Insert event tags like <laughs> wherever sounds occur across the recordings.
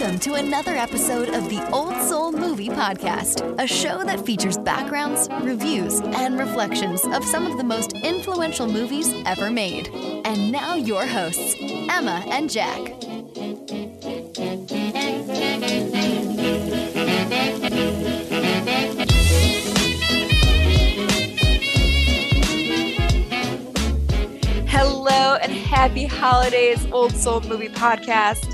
Welcome to another episode of the Old Soul Movie Podcast, a show that features backgrounds, reviews, and reflections of some of the most influential movies ever made. And now, your hosts, Emma and Jack. Hello and happy holidays, Old Soul Movie Podcast.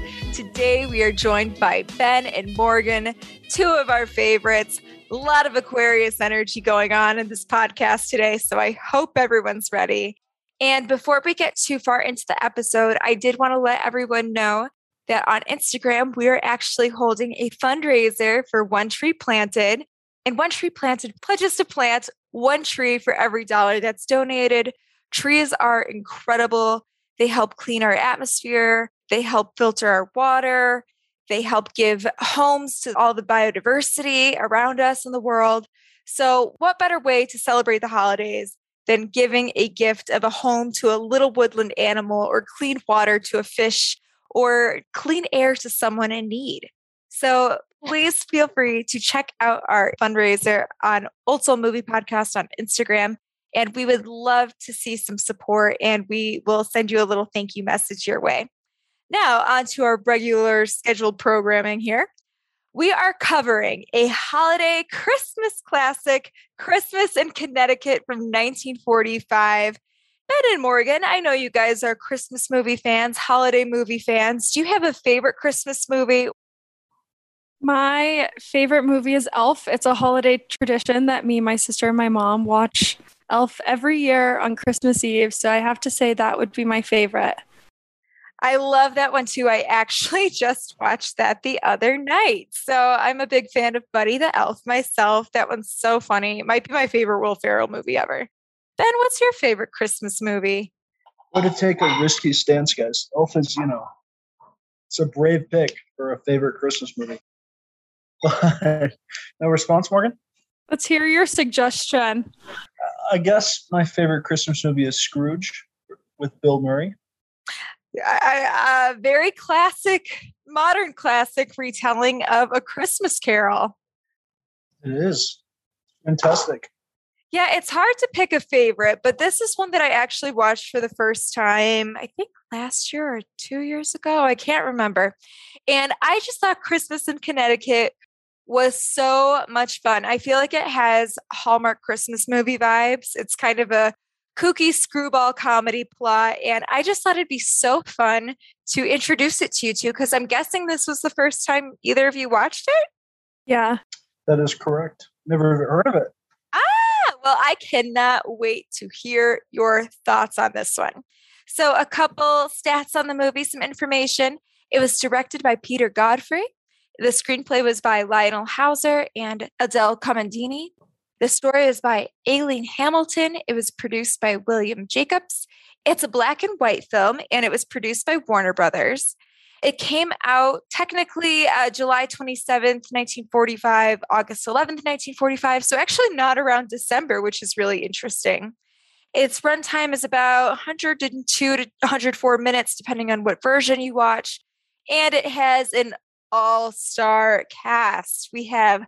Today we are joined by Ben and Morgan, two of our favorites. A lot of Aquarius energy going on in this podcast today, so I hope everyone's ready. And before we get too far into the episode, I did want to let everyone know that on Instagram, we are actually holding a fundraiser for One Tree Planted. And One Tree Planted pledges to plant one tree for every dollar that's donated. Trees are incredible. They help clean our atmosphere. They help filter our water. They help give homes to all the biodiversity around us in the world. So, what better way to celebrate the holidays than giving a gift of a home to a little woodland animal or clean water to a fish or clean air to someone in need? So, please feel free to check out our fundraiser on Old Soul Movie Podcast on Instagram. And we would love to see some support, and we will send you a little thank you message your way. Now, on to our regular scheduled programming here. We are covering a holiday Christmas classic, Christmas in Connecticut from 1945. Ben and Morgan, I know you guys are Christmas movie fans, holiday movie fans. Do you have a favorite Christmas movie? My favorite movie is Elf. It's a holiday tradition that me, my sister, and my mom watch Elf every year on Christmas Eve. So I have to say that would be my favorite. I love that one too. I actually <laughs> just watched that the other night. So I'm a big fan of Buddy the Elf myself. That one's so funny. It might be my favorite Will Ferrell movie ever. Ben, what's your favorite Christmas movie? Would it take a risky stance, guys? Elf is, you know, it's a brave pick for a favorite Christmas movie. <laughs> no response, Morgan? Let's hear your suggestion. I guess my favorite Christmas movie is Scrooge with Bill Murray. A, a uh, very classic, modern classic retelling of A Christmas Carol. It is fantastic. Yeah, it's hard to pick a favorite, but this is one that I actually watched for the first time, I think last year or two years ago. I can't remember. And I just thought Christmas in Connecticut was so much fun. I feel like it has Hallmark Christmas movie vibes. It's kind of a kooky screwball comedy plot. And I just thought it'd be so fun to introduce it to you two, because I'm guessing this was the first time either of you watched it. Yeah. That is correct. Never heard of it. Ah, well, I cannot wait to hear your thoughts on this one. So, a couple stats on the movie, some information. It was directed by Peter Godfrey. The screenplay was by Lionel Hauser and Adele Comandini. The story is by Aileen Hamilton. It was produced by William Jacobs. It's a black and white film, and it was produced by Warner Brothers. It came out technically uh, July 27th, 1945, August 11th, 1945. So, actually, not around December, which is really interesting. Its runtime is about 102 to 104 minutes, depending on what version you watch. And it has an all star cast. We have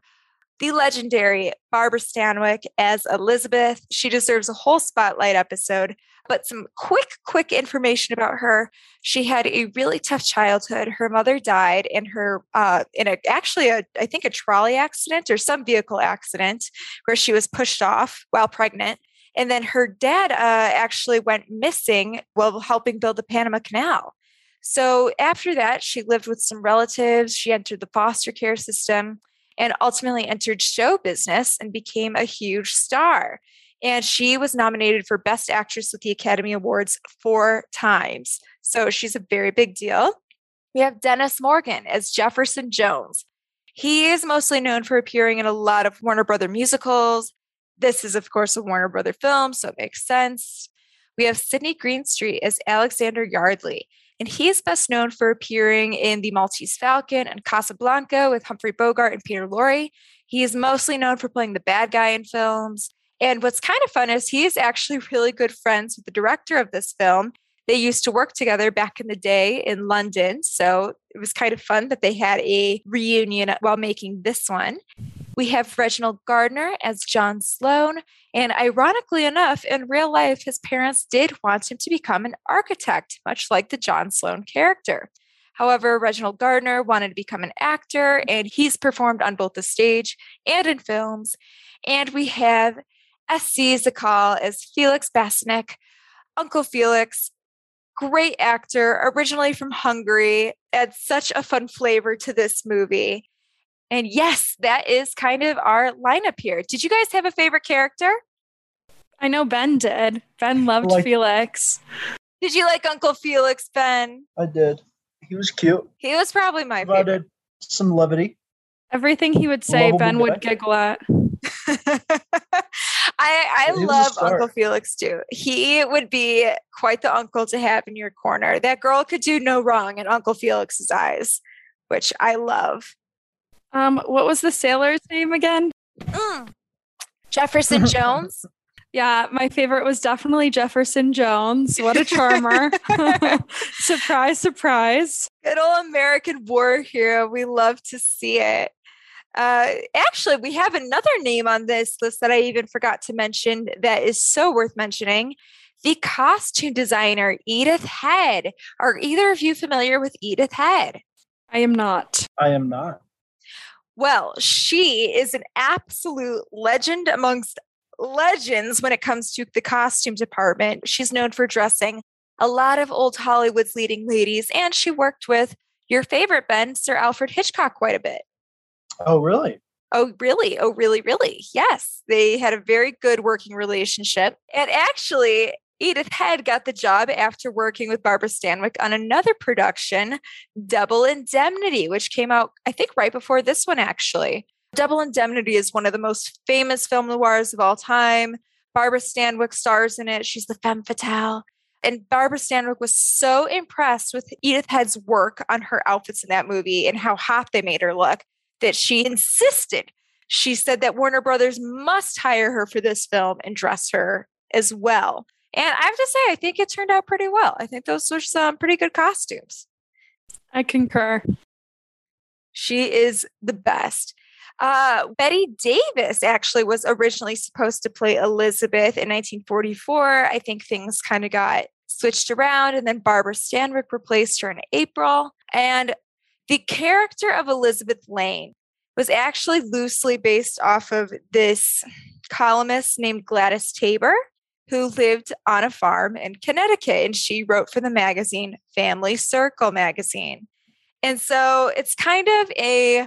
the legendary Barbara Stanwyck as Elizabeth. She deserves a whole spotlight episode. But some quick, quick information about her. She had a really tough childhood. Her mother died in her uh, in a actually a I think a trolley accident or some vehicle accident where she was pushed off while pregnant. And then her dad uh, actually went missing while helping build the Panama Canal. So after that, she lived with some relatives. She entered the foster care system and ultimately entered show business and became a huge star. And she was nominated for Best Actress with the Academy Awards four times. So she's a very big deal. We have Dennis Morgan as Jefferson Jones. He is mostly known for appearing in a lot of Warner Brother musicals. This is, of course, a Warner Brother film, so it makes sense. We have Sydney Greenstreet as Alexander Yardley and he is best known for appearing in The Maltese Falcon and Casablanca with Humphrey Bogart and Peter Lorre. He is mostly known for playing the bad guy in films. And what's kind of fun is he is actually <laughs> really good friends with the director of this film. They used to work together back in the day in London. So it was kind of fun that they had a reunion while making this one. We have Reginald Gardiner as John Sloan. And ironically enough, in real life, his parents did want him to become an architect, much like the John Sloan character. However, Reginald Gardiner wanted to become an actor, and he's performed on both the stage and in films. And we have S.Z. Sakall as Felix Bassenak, Uncle Felix, great actor, originally from Hungary, adds such a fun flavor to this movie. And yes, that is kind of our lineup here. Did you guys have a favorite character? I know Ben did. Ben loved like, Felix. Did you like Uncle Felix, Ben? I did. He was cute. He was probably my Provided favorite. Some levity. Everything he would say, Ben would giggle at. <laughs> I, I love Uncle Felix too. He would be quite the uncle to have in your corner. That girl could do no wrong in Uncle Felix's eyes, which I love. Um, what was the sailor's name again? Mm. Jefferson <laughs> Jones. Yeah, my favorite was definitely Jefferson Jones. What a charmer. <laughs> surprise, surprise. Good old American war hero. We love to see it. Uh, actually, we have another name on this list that I even forgot to mention that is so worth mentioning. The costume designer, Edith Head. Are either of you familiar with Edith Head? I am not. I am not. Well, she is an absolute legend amongst legends when it comes to the costume department. She's known for dressing a lot of old Hollywood's leading ladies, and she worked with your favorite Ben, Sir Alfred Hitchcock, quite a bit. Oh, really? Oh, really? Oh, really, really? Yes. They had a very good working relationship. And actually, Edith Head got the job after working with Barbara Stanwyck on another production, Double Indemnity, which came out, I think, right before this one, actually. Double Indemnity is one of the most famous film noirs of all time. Barbara Stanwyck stars in it. She's the femme fatale. And Barbara Stanwyck was so impressed with Edith Head's work on her outfits in that movie and how hot they made her look that she insisted. She said that Warner Brothers must hire her for this film and dress her as well. And I have to say, I think it turned out pretty well. I think those were some pretty good costumes. I concur. She is the best. Uh, Bette Davis actually was originally supposed to play Elizabeth in 1944. I think things kind of got switched around, and then Barbara Stanwyck replaced her in April. And the character of Elizabeth Lane was actually loosely based off of this columnist named Gladys Taber, who lived on a farm in Connecticut. And she wrote for the magazine Family Circle magazine. And so it's kind of a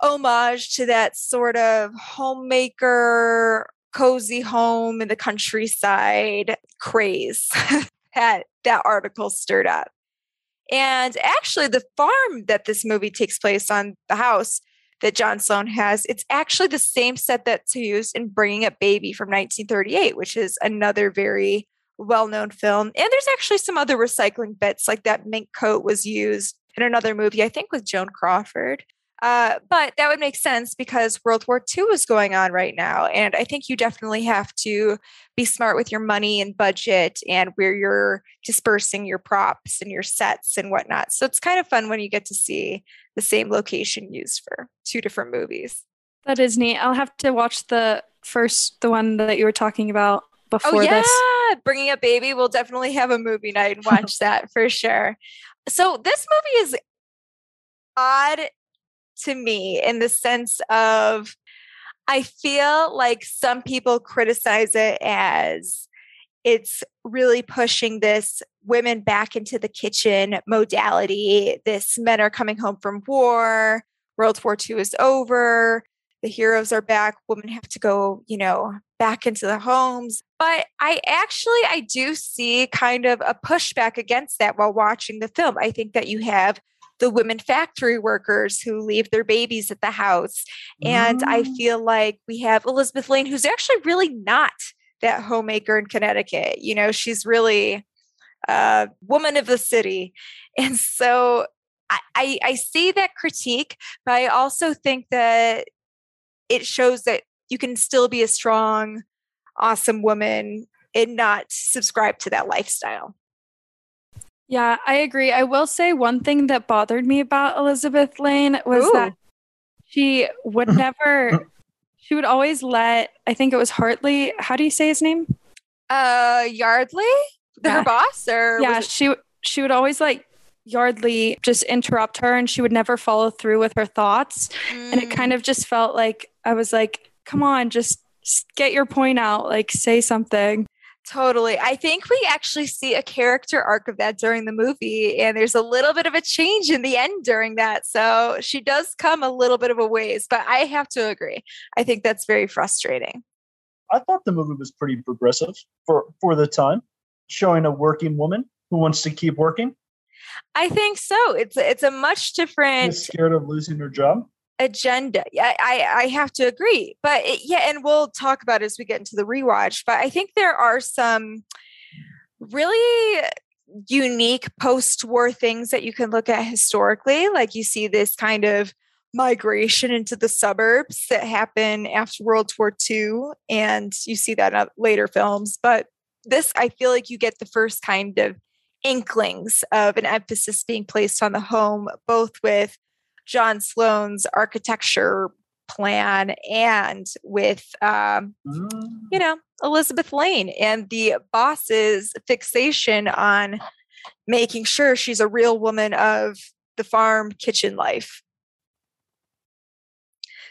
homage to that sort of homemaker, cozy home in the countryside craze <laughs> that that article stirred up. And actually, the farm that this movie takes place on, the house that John Sloan has, it's actually the same set that's used in Bringing Up Baby from 1938, which is another very well known film. And there's actually some other recycling bits, like that mink coat was used in another movie, I think with Joan Crawford. Uh, but that would make sense because World War II is going on right now. And I think you definitely have to be smart with your money and budget and where you're dispersing your props and your sets and whatnot. So it's kind of fun when you get to see the same location used for two different movies. That is neat. I'll have to watch the first, the one that you were talking about oh, before oh, yeah. this. Bringing Up Baby. We'll definitely have a movie night and watch <laughs> that for sure. So this movie is odd to me in the sense of I feel like some people criticize it as it's really pushing this women back into the kitchen modality. This men are coming home from war, World War II is over, the heroes are back, women have to go, you know, back into the homes. But I actually I do see kind of a pushback against that while watching the film. I think that you have the women factory workers who leave their babies at the house. And mm. I feel like we have Elizabeth Lane, who's actually really not that homemaker in Connecticut. You know, she's really a woman of the city. And so I, I, I see that critique, but I also think that it shows that you can still be a strong, awesome woman and not subscribe to that lifestyle. Yeah, I agree. I will say one thing that bothered me about Elizabeth Lane was Ooh. that she would <laughs> never, she would always let, I think it was Hartley. How do you say his name? Uh, Yardley, the, her boss, or yeah, it- she she would always like Yardley just interrupt her and she would never follow through with her thoughts. And it Mm. kind of just felt like I was like, come on, just get your point out, like say something. Totally. I think we actually see a character arc of that during the movie, and there's a little bit of a change in the end during that. So she does come a little bit of a ways, but I have to agree. I think that's very frustrating. I thought the movie was pretty progressive for for the time, showing a working woman who wants to keep working, I think so. It's it's a much different is scared of losing her job. Agenda. Yeah, I I have to agree. But it, yeah, and we'll talk about as we get into the rewatch. But I think there are some really unique post-war things that you can look at historically. Like you see this kind of migration into the suburbs that happen after World War II, and you see that in later films. But this, I feel like you get the first kind of inklings of an emphasis being placed on the home, both with John Sloan's architecture plan and with um, Mm. you know Elizabeth Lane and the boss's fixation on making sure she's a real woman of the farm kitchen life.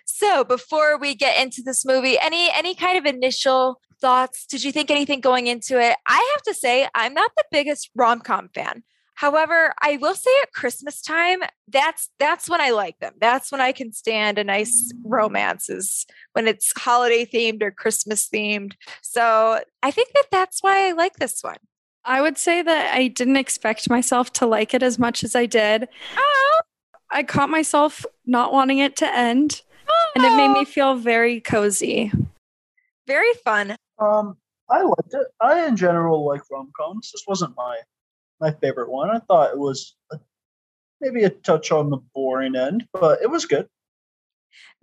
So before we get into this movie, any any kind of initial thoughts? Did you think anything going into it? I have to say, I'm not the biggest rom com fan. However, I will say at Christmas time, that's that's when I like them. That's when I can stand a nice romance is when it's holiday themed or Christmas themed. So I think that that's why I like this one. I would say that I didn't expect myself to like it as much as I did. Oh, I caught myself not wanting it to end, and it made me oh, feel very cozy. very fun. Um, I liked it. I, in general, like rom coms. This wasn't my my favorite one. I thought it was a, maybe a touch on the boring end, but it was good.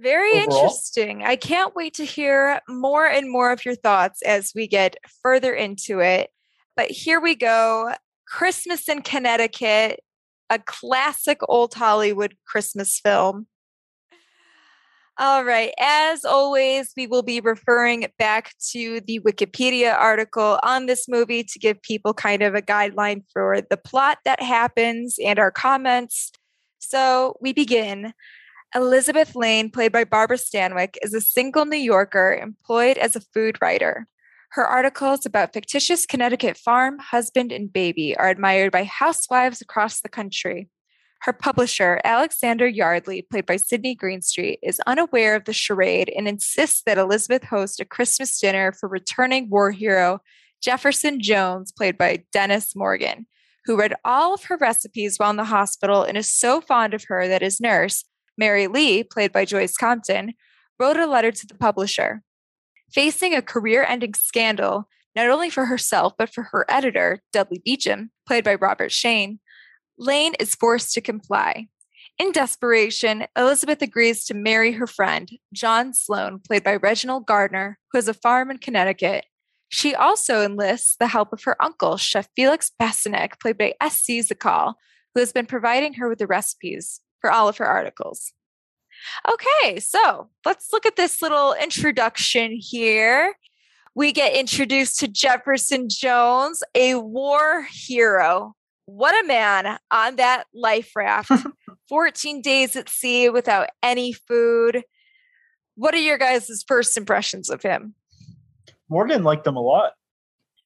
Very overall. interesting. I can't wait to hear more and more of your thoughts as we get further into it. But here we go Christmas in Connecticut, a classic old Hollywood Christmas film. All right. As always, we will be referring back to the Wikipedia article on this movie to give people kind of a guideline for the plot that happens and our comments. So we begin. Elizabeth Lane, played by Barbara Stanwyck, is a single New Yorker employed as a food writer. Her articles about fictitious Connecticut farm, husband, and baby are admired by housewives across the country. Her publisher, Alexander Yardley, played by Sydney Greenstreet, is unaware of the charade and insists that Elizabeth host a Christmas dinner for returning war hero Jefferson Jones, played by Dennis Morgan, who read all of her recipes while in the hospital and is so fond of her that his nurse, Mary Lee, played by Joyce Compton, wrote a letter to the publisher. Facing a career ending scandal, not only for herself, but for her editor, Dudley Beecham, played by Robert Shayne, Lane is forced to comply. In desperation, Elizabeth agrees to marry her friend, John Sloan, played by Reginald Gardiner, who has a farm in Connecticut. She also enlists the help of her uncle, Chef Felix Bassenak, played by S.Z. Sakall, who has been providing her with the recipes for all of her articles. Okay, so let's look at this little introduction here. We get introduced to Jefferson Jones, a war hero. What a man on that life raft. <laughs> 14 days at sea without any food. What are your guys' first impressions of him? Morgan liked them a lot.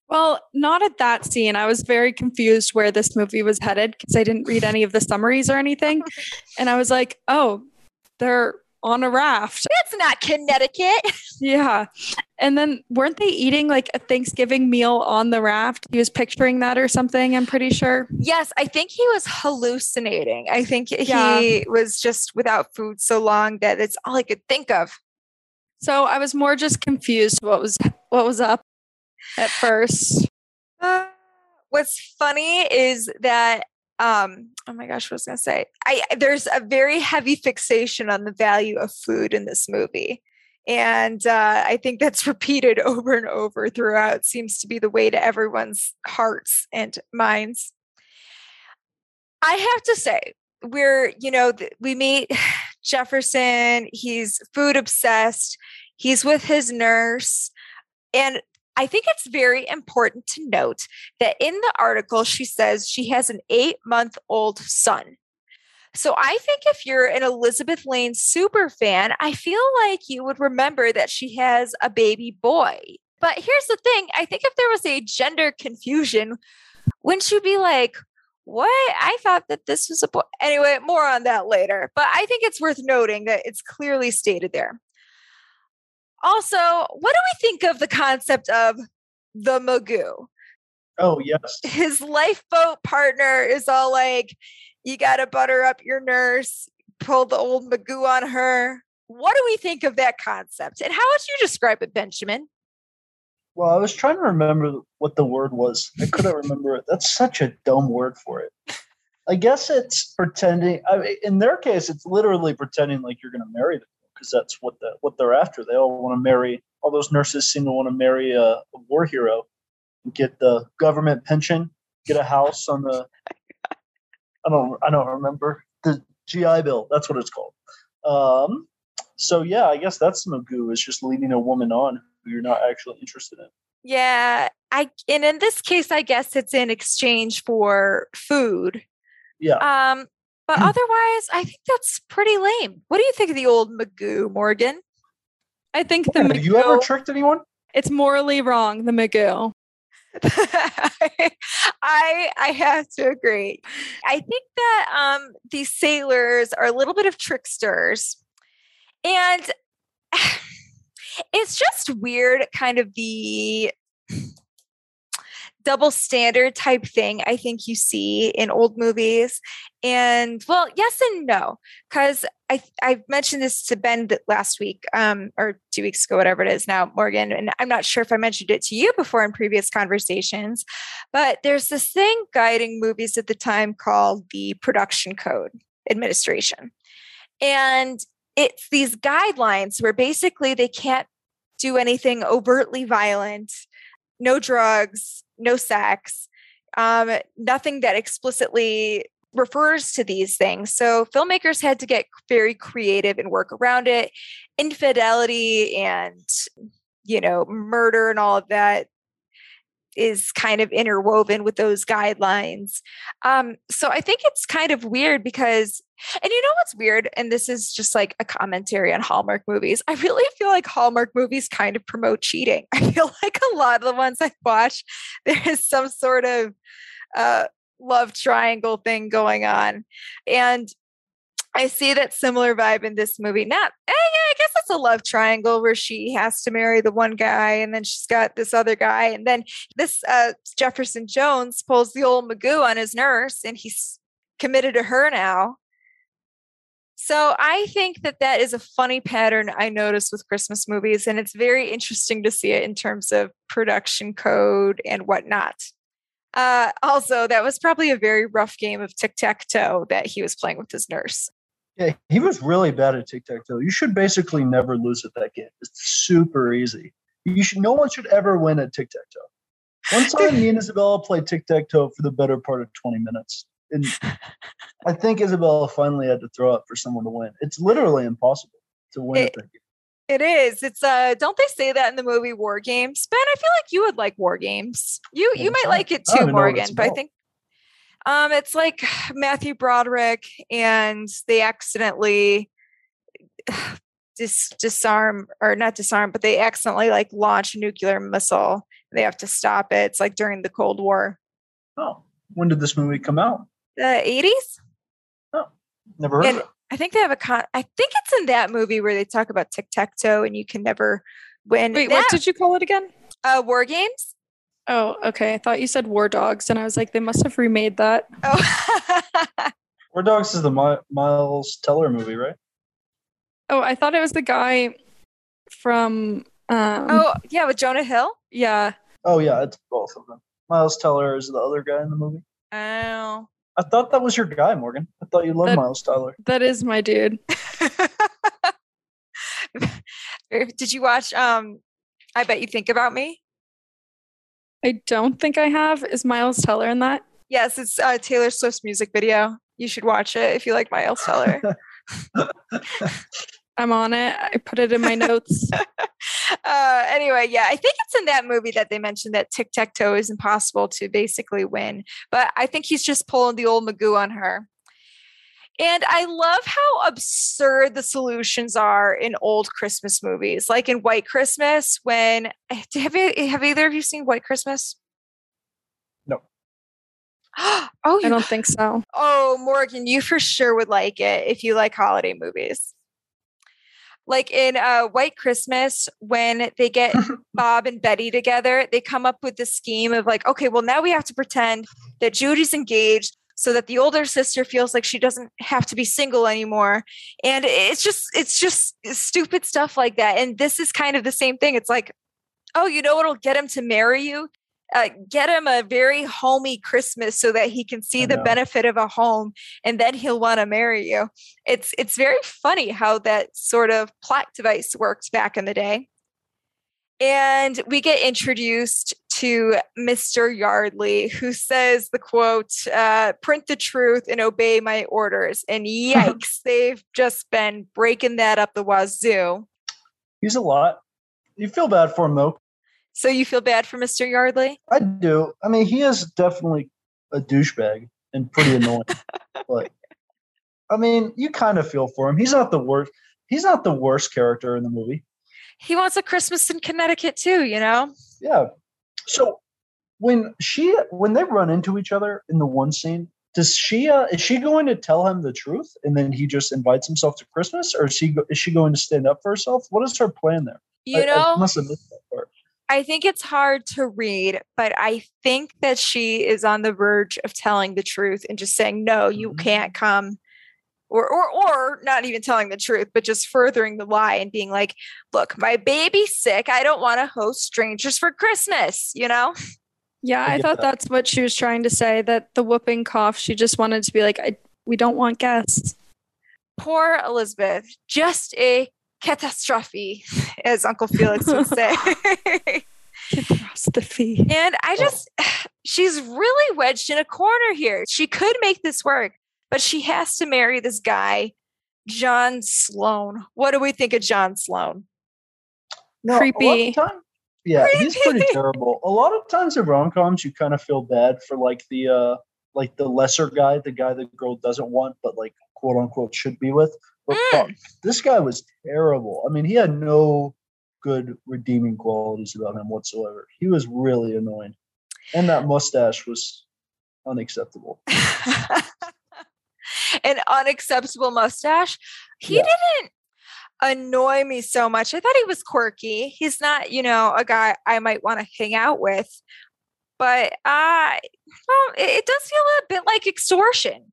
Well, not at that scene. I was very confused where this movie was headed because I didn't read any of the summaries or anything. <laughs> and I was like, oh, they're on a raft. That's not Connecticut. <laughs> Yeah. And then weren't they eating like a Thanksgiving meal on the raft? He was picturing that or something, I'm pretty sure. Yes, I think he was hallucinating. I think Yeah. he was just without food so long that it's all I could think of. So I was more just confused what was what was up at first. Uh, what's funny is that um oh my gosh what was I gonna say I there's a very heavy fixation on the value of food in this movie and uh, I think that's <laughs> repeated over and over throughout seems to be the way to everyone's hearts and minds I have to say, we're, you know, we meet <sighs> Jefferson. He's food obsessed. He's with his nurse. And I think it's very important to note that in the article, she says she has an eight month old son. So I think if you're an Elizabeth Lane super fan, I feel like you would remember that she has a baby boy. But here's the thing I think if there was a gender confusion, wouldn't you be like, what? I thought that this was a boy. Anyway, more on that later. But I think it's worth noting that it's clearly stated there. Also, what do we think of the concept of the Magoo? Oh, yes. His lifeboat partner is all like, you got to butter up your nurse, pull the old Magoo on her. What do we think of that concept? And how would you describe it, Benjamin? Well, I was trying to remember what the word was. I couldn't remember it. That's such a dumb word for it. I guess it's pretending. I mean, in their case, it's literally pretending like you're going to marry them because that's what the what they're after. They all want to marry. All those nurses seem to want to marry a, a war hero, get the government pension, get a house on the. I don't. I don't remember the GI Bill. That's what it's called. Um, so yeah, I guess that's Magoo is just leading a woman on who you're not actually interested in. Yeah, I and in this case, I guess it's in exchange for food. Yeah. Um, but hmm. otherwise, I think that's pretty lame. What do you think of the old Magoo, Morgan? I think the Have you ever tricked anyone? It's morally wrong, the Magoo. <laughs> I I have to agree. I think that um, these sailors are a little bit of tricksters, and <sighs> it's just weird, kind of the double standard type thing I think you see in old movies. And well, yes and no, because I I mentioned this to Ben last week, um, or two weeks ago, whatever it is now, Morgan. And I'm not sure if I mentioned it to you before in previous conversations, but there's this thing guiding movies at the time called the Production Code Administration. And it's these guidelines where basically they can't do anything overtly violent, no drugs, no sex, um, nothing that explicitly refers to these things. So filmmakers had to get very creative and work around it. Infidelity and, you know, murder and all of that is kind of interwoven with those guidelines. Um, so I think it's kind of weird because, and you know what's weird? And this is just like a commentary on Hallmark movies. I really feel like Hallmark movies kind of promote cheating. <laughs> I feel like a lot of the ones I watch, there is some sort of uh, love triangle thing going on. And I see that similar vibe in this movie. Not, eh, yeah, I guess it's a love triangle where she has to marry the one guy and then she's got this other guy. And then this uh, Jefferson Jones pulls the old Magoo on his nurse and he's committed to her now. So I think that that is a funny pattern I notice with Christmas movies. And it's very interesting to see it in terms of production code and whatnot. Uh, also, that was probably a very rough game of tic tac toe that he was playing with his nurse. Yeah, he was really bad at tic tac toe. You should basically never lose at that game. It's super easy. You should. No one should ever win at tic tac toe. One time, me and Isabella played tic tac toe for the better part of twenty minutes, and <laughs> I think Isabella finally had to throw up for someone to win. It's literally impossible to win it. It is. It's uh don't they say that in the movie War Games? Ben, I feel like you would like War Games. You you might like it too, Morgan, but I think um, it's like <sighs> Matthew Broderick, and they accidentally <sighs> dis- disarm or not disarm, but they accidentally like launch a nuclear missile. They have to stop it. It's like during the Cold War. Oh, when did this movie come out? The eighties. Oh, never heard. And I think they have a con. I think it's in that movie where they talk about tic tac toe, and you can never win. Wait, that, what did you call it again? Uh, War Games. Oh, okay. I thought you said War Dogs, and I was like, they must have remade that. <laughs> Oh. <laughs> War Dogs is the My- Miles Teller movie, right? Oh, I thought it was the guy from. Um, oh, yeah, with Jonah Hill? Yeah. Oh, yeah, it's both of them. Miles Teller is the other guy in the movie. Oh. I thought that was your guy, Morgan. I thought you loved that, Miles Teller. That is my dude. <laughs> Did you watch um I Bet You Think About Me? I don't think I have. Is Miles Teller in that? Yes, it's uh, Taylor Swift's music video. You should watch it if you like Miles Teller. <laughs> <laughs> I'm on it. I put it in my notes. <laughs> uh, anyway, yeah, I think it's in that movie that they mentioned that tic tac toe is impossible to basically win. But I think he's just pulling the old Magoo on her. And I love how absurd the solutions are in old Christmas movies, like in White Christmas. When <laughs> have you, have either of you seen White Christmas? No. <gasps> oh, I you, don't think so. <gasps> oh, Morgan, you for sure would like it if you like holiday movies. Like in uh, White Christmas, when they get <laughs> Bob and Betty together, they come up with the scheme of like, okay, well, now we have to pretend that Judy's engaged so that the older sister feels like she doesn't have to be single anymore. And it's just it's just stupid stuff like that and this is kind of the same thing it's like oh you know what'll get him to marry you uh, get him a very homey christmas so that he can see the benefit of a home and then he'll want to marry you it's it's very funny how that sort of plot device worked back in the day and we get introduced to Mr. Yardley, who says the quote, uh, print the truth and obey my orders. And <laughs> yikes, they've just been breaking that up the wazoo. He's a lot. You feel bad for him though. So you feel bad for Mr. Yardley? I do. I mean, he is definitely a douchebag and pretty <laughs> annoying. but I mean, you kind of feel for him. He's not the worst. He's not the worst character in the movie. He wants a Christmas in Connecticut too, you know? Yeah. So when she when they run into each other in the one scene, does she uh, is she going to tell him the truth and then he just invites himself to Christmas, or is she is she going to stand up for herself? What is her plan there? You I- I must have missed that part. I think it's hard to read, but I think that she is on the verge of telling the truth and just saying, no, you Mhm. can't come. Or, or, or not even telling the truth, but just furthering the lie and being like, look, my baby's sick. I don't want to host strangers for Christmas, you know? Yeah, I I thought that. that's what she was trying to say. That the whooping cough, she just wanted to be like, I, we don't want guests. Poor Elizabeth, just a catastrophe, as Uncle Felix would say. Catastrophe. And I just, she's really wedged in a corner here. She could make this work, but she has to marry this guy, John Sloan. What do we think of John Sloan? No, a lot of Creepy. time- yeah, he's pretty terrible. A lot of times in rom coms, you kind of feel bad for like the uh like the lesser guy, the guy the girl doesn't want, but like quote unquote should be with. But Mm. fuck, this guy was terrible. I mean, he had no good redeeming qualities about him whatsoever. He was really annoying, and that mustache was unacceptable. <laughs> An unacceptable mustache. He Yeah. didn't annoy me so much. I thought he was quirky. He's not, you know, a guy I might want to hang out with. But uh well, it, it does feel a bit like extortion.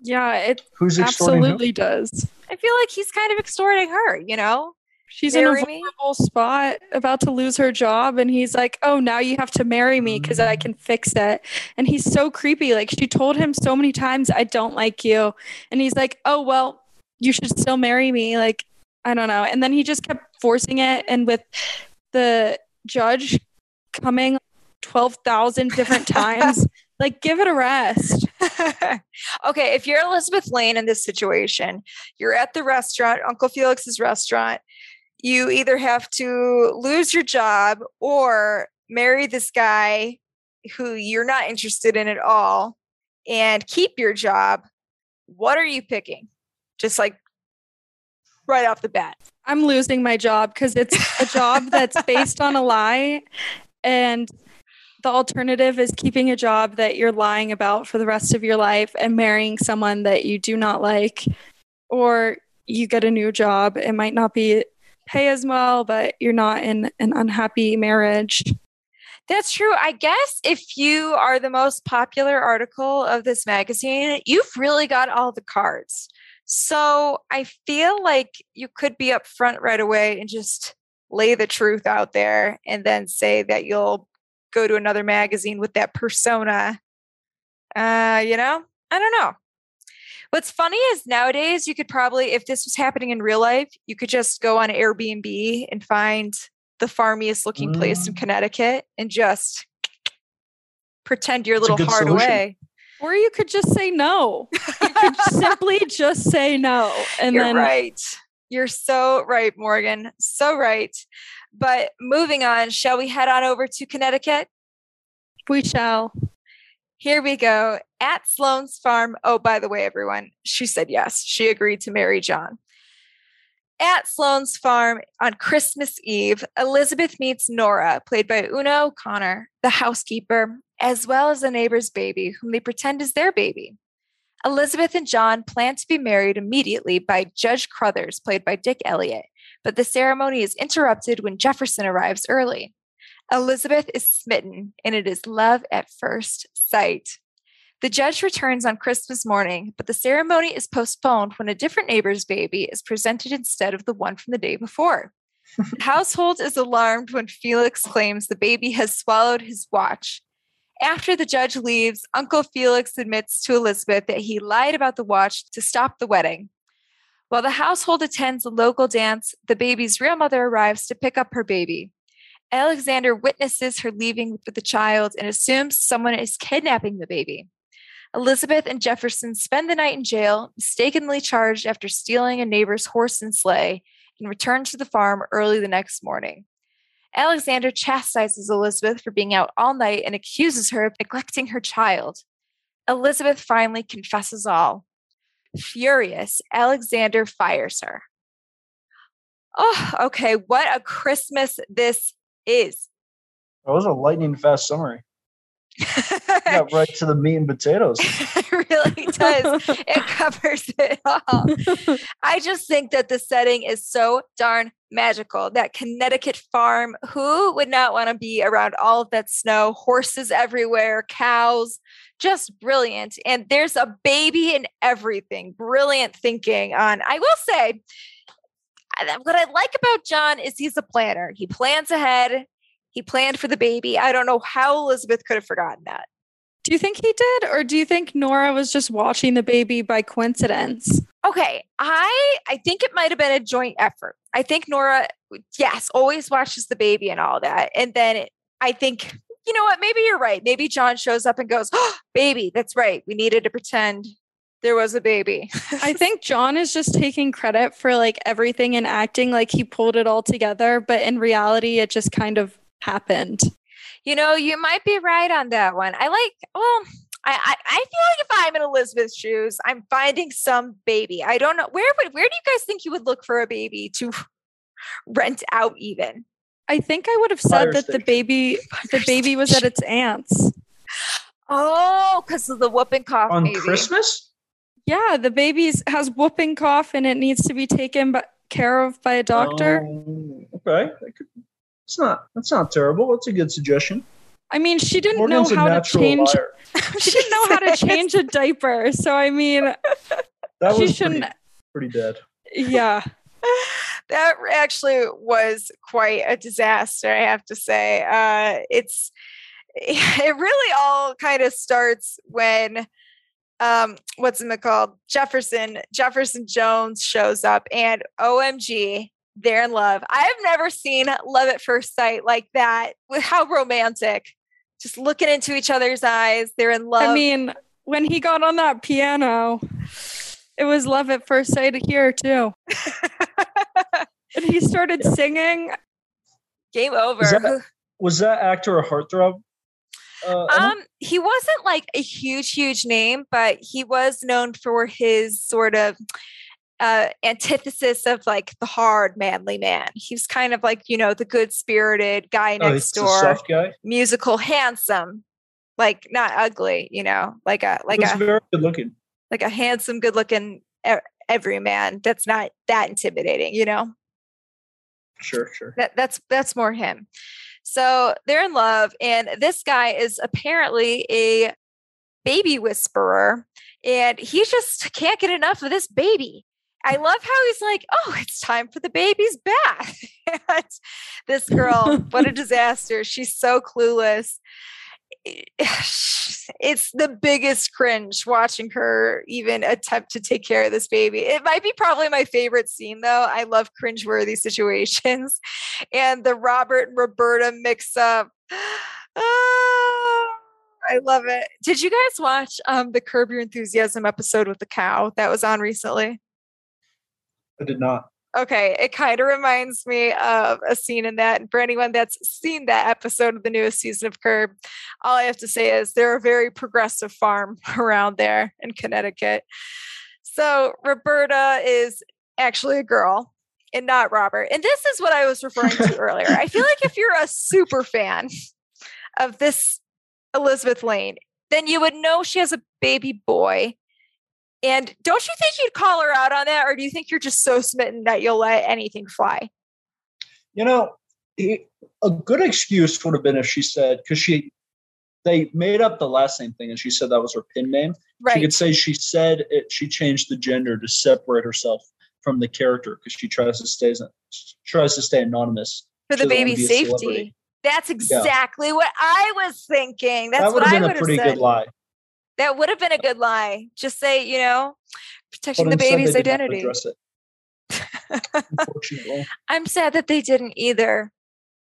Yeah, it Who's extorting who? absolutely does. I feel like he's kind of extorting her, you know? She's in a Marry me? spot, about to lose her job, and he's like, "Oh, now you have to marry me because I can fix it." And he's so creepy. Like she told him so many times, "I don't like you," and he's like, "Oh well, you should still marry me." Like I don't know. And then he just kept forcing it, and with the judge coming twelve thousand different <laughs> times, like give it a rest. <laughs> okay, if you're Elizabeth Lane in this situation, you're at the restaurant, Uncle Felix's restaurant. You either have to lose your job or marry this guy who you're not interested in at all and keep your job. What are you picking? Just like right off the bat. I'm losing my job because it's a job that's based on a lie. And the alternative is keeping a job that you're lying about for the rest of your life and marrying someone that you do not like. Or you get a new job. It might not be pay as well, but you're not in an unhappy marriage. That's true. I guess if you are the most popular article of this magazine, you've really got all the cards. So I feel like you could be up front right away and just lay the truth out there and then say that you'll go to another magazine with that persona. Uh, you know, I don't know. What's funny is nowadays you could probably, if this was happening in real life, you could just go on Airbnb and find the farmiest looking place in Mm. Connecticut and just pretend you're a little good heart solution. away. Or you could just say no. You could <laughs> simply just say no. And You're then right. You're so right, Morgan. So right. But moving on, shall we head on over to Connecticut? we shall. Here we go. At Sloan's farm. Oh, by the way, everyone, she said yes. She agreed to marry John. At Sloan's farm on Christmas Eve, Elizabeth meets Nora, played by Una O'Connor, the housekeeper, as well as a neighbor's baby, whom they pretend is their baby. Elizabeth and John plan to be married immediately by Judge Crothers, played by Dick Elliott, but the ceremony is interrupted when Jefferson arrives early. Elizabeth is smitten, and it is love at first sight. The judge returns on Christmas morning, but the ceremony is postponed when a different neighbor's baby is presented instead of the one from the day before. the <laughs> household is alarmed when Felix claims the baby has swallowed his watch. After the judge leaves, Uncle Felix admits to Elizabeth that he lied about the watch to stop the wedding. While the household attends a local dance, the baby's real mother arrives to pick up her baby. Alexander witnesses her leaving with the child and assumes someone is kidnapping the baby. Elizabeth and Jefferson spend the night in jail, mistakenly charged after stealing a neighbor's horse and sleigh, and return to the farm early the next morning. Alexander chastises Elizabeth for being out all night and accuses her of neglecting her child. Elizabeth finally confesses all. Furious, Alexander fires her. Oh, okay. What a Christmas this is. That was a lightning fast summary. Got right to the meat and potatoes. <laughs> it really does. it covers it all. I just think that the setting is so darn magical. That Connecticut farm, who would not want to be around all of that snow, horses everywhere, cows, just brilliant. And there's a baby in everything. Brilliant thinking on, I will say, what I like about John is he's a planner. He plans ahead. He planned for the baby. I don't know how Elizabeth could have forgotten that. Do you think he did? Or do you think Nora was just watching the baby by coincidence? Okay, I I think it might have been a joint effort. I think Nora, yes, always watches the baby and all that, and then it, I think you know what? Maybe you're right. Maybe John shows up and goes, oh, "Baby, that's right. We needed to pretend there was a baby." I <laughs> think John is just taking credit for like everything and acting, like he pulled it all together, but in reality, it just kind of happened. you know, you might be right on that one. I like. Well, I I, I feel like if I'm in Elizabeth's shoes, I'm finding some baby. I don't know where would where do you guys think you would look for a baby to rent out even? I think I would have said Fire that the baby the baby was at its aunt's. Oh, because of the whooping cough. On maybe. Christmas? Yeah, the baby has whooping cough and it needs to be taken by, care of by a doctor. Oh, okay. That could, it's not that's not terrible. That's a good suggestion. I mean, she didn't Morgan's know how to change <laughs> she didn't know how to <laughs> change a diaper. So I mean, That she was shouldn't pretty, pretty dead. yeah. <laughs> that actually was quite a disaster i have to say uh it's it really all kind of starts when um what's it called jefferson jefferson jones shows up and omg they're in love i've never seen love at first sight like that with how romantic just looking into each other's eyes they're in love I mean, when he got on that piano, it was love at first sight here too. And he started <laughs> singing. game over that- Was that actor a heartthrob? Uh, Um, he wasn't like a huge, huge name, but he was known for his sort of uh antithesis of like the hard manly man. He's kind of like, you know, the good spirited guy oh, next door, soft guy. musical, handsome, like not ugly, you know, like a like a very good looking. like a handsome, good looking every man that's not that intimidating, you know? Sure, sure. that that's that's more him so they're in love and this guy is apparently a baby whisperer and he just can't get enough of this baby i love how he's like oh it's time for the baby's bath <laughs> and this girl what a <laughs> disaster she's so clueless <sighs> it's the biggest cringe watching her even attempt to take care of this baby. It might be probably my favorite scene though. I love cringeworthy situations <laughs> and the Robert and Roberta mix up. <gasps> Ah, I love it. Did you guys watch um the Curb Your Enthusiasm episode with the cow that was on recently? I did not. Okay, it kind of reminds me of a scene in that. And for anyone that's seen that episode of the newest season of Curb, all I have to say is they're a very progressive farm <laughs> around there in Connecticut. So Roberta is actually a girl and not Robert. And this is what I was referring to <laughs> earlier. I feel like if you're a super fan of this Elizabeth Lane, then you would know she has a baby boy and don't you think you'd call her out on that, or do you think you're just so smitten that you'll let anything fly? You know, a good excuse would have been if she said because she they made up the last name thing and she said that was her pin name. Right. She could say she said it. She changed the gender to separate herself from the character because she tries to stay tries to stay anonymous for the baby's safety. That's exactly yeah. what I was thinking. That's that would have been a pretty good lie. That would have been a good lie. Just say, you know, protecting the baby's identity. <laughs> I'm sad that they didn't either.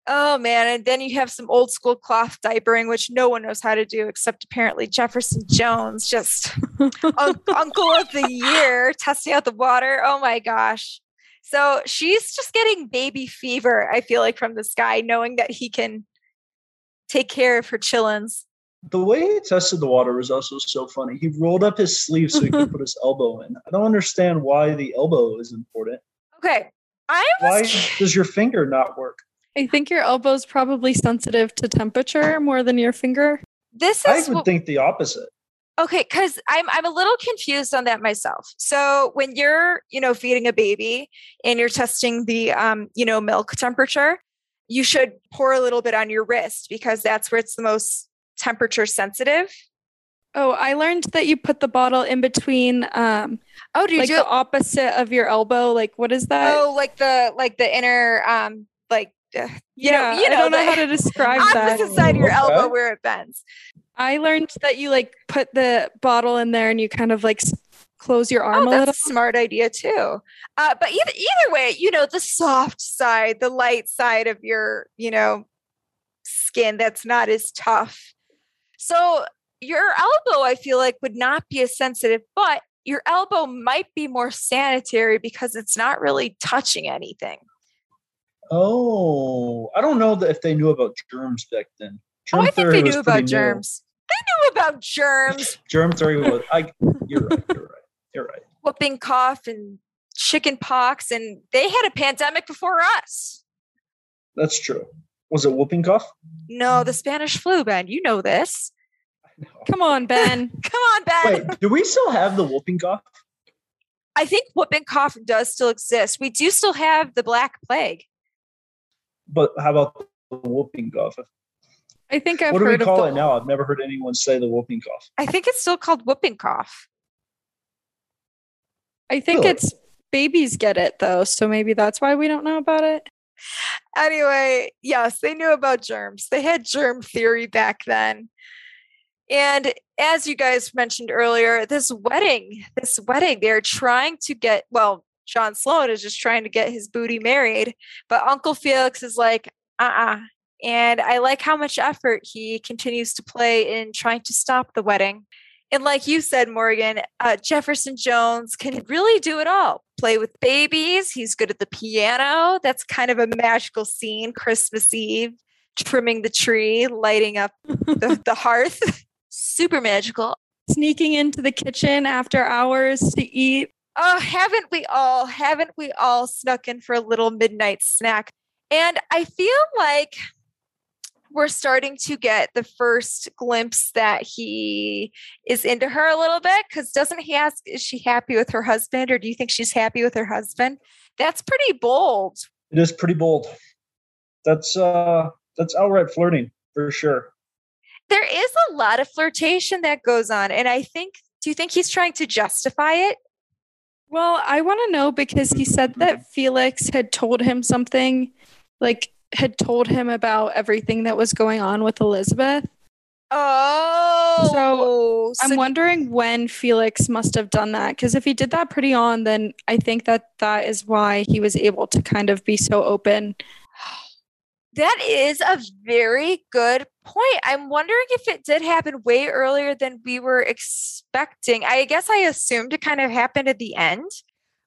Oh man, and then you have some old school cloth diapering, which no one knows how to do except apparently Jefferson Jones, just <laughs> un- uncle of the year, testing out the water. Oh my gosh. So she's just getting baby fever, I feel like, from this guy, knowing that he can take care of her chillins the way he tested the water was also so funny. He rolled up his sleeve so he could <laughs> put his elbow in. I don't understand why the elbow is important. Okay. I why does your finger not work? I think your elbow is probably sensitive to temperature more than your finger. This is I would w- think the opposite. Okay, because I'm I'm a little confused on that myself. So when you're, you know, feeding a baby and you're testing the um, you know, milk temperature, you should pour a little bit on your wrist because that's where it's the most temperature sensitive. Oh, I learned that you put the bottle in between. Um, oh, do you like do the opposite of your elbow? Like what is that? Oh, like the like the inner um like uh, you yeah, know you know I don't know how to describe that. Opposite side of your elbow where it bends. I learned that you like put the bottle in there and you kind of like close your arm oh, a little. That's a smart idea too. Uh, but either either way, you know the soft side, the light side of your you know skin that's not as tough so your elbow, I feel like, would not be as sensitive, but your elbow might be more sanitary because it's not really touching anything. Oh, I don't know that if they knew about germs back then. Germ oh, I think they knew about germs. New. They knew about germs. Germ theory was. I. You're right. <laughs> You're right. You're right. Whooping cough and chicken pox, and they had a pandemic before us. That's true. Was it whooping cough? No, the Spanish flu, Ben. You know this. Come on, Ben. <laughs> Come on, Ben. Wait, do we still have the whooping cough? I think whooping cough does still exist. We do still have the Black Plague. But how about the whooping cough? I think I've what do we call the, it now? I've never heard anyone say the whooping cough. I think it's still called whooping cough. I think really? it's babies get it though, so maybe that's why we don't know about it. Anyway, yes, they knew about germs. They had germ theory back then. And as you guys mentioned earlier, this wedding, this wedding, they're trying to get, well, John Sloan is just trying to get his booty married, but Uncle Felix is like, uh uh-uh. uh And I like how much effort he continues to play in trying to stop the wedding. And like you said, Morgan, uh, Jefferson Jones can really do it all. Play with babies. He's good at the piano. That's kind of a magical scene, Christmas Eve, trimming the tree, lighting up the, <laughs> the hearth. super magical. Sneaking into the kitchen after hours to eat. Oh, haven't we all? Haven't we all snuck in for a little midnight snack? And I feel like we're starting to get the first glimpse that he is into her a little bit because doesn't he ask is she happy with her husband or do you think she's happy with her husband that's pretty bold it is pretty bold that's uh that's outright flirting for sure there is a lot of flirtation that goes on. And I think, do you think he's trying to justify it? Well, I want to know because he said that Felix had told him something, like, had told him about everything that was going on with Elizabeth. Oh, so, so I'm wondering when Felix must have done that. Because if he did that pretty on, then I think that that is why he was able to kind of be so open <sighs> That is a very good point. I'm wondering if it did happen way earlier than we were expecting. I guess I assumed it kind of happened at the end,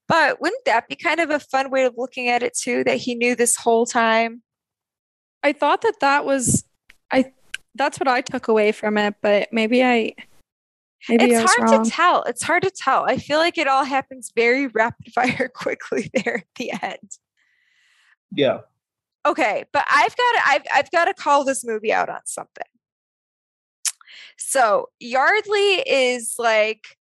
but wouldn't that be kind of a fun way of looking at it too? That he knew this whole time. I thought that that was I. That's what I took away from it, but maybe I. Maybe it's I was hard wrong. to tell. It's hard to tell. I feel like it all happens very <laughs> rapid fire <laughs> quickly there at the end. Yeah. Okay, but I've got to, I've I've got to call this movie out on something. So Yardley is like,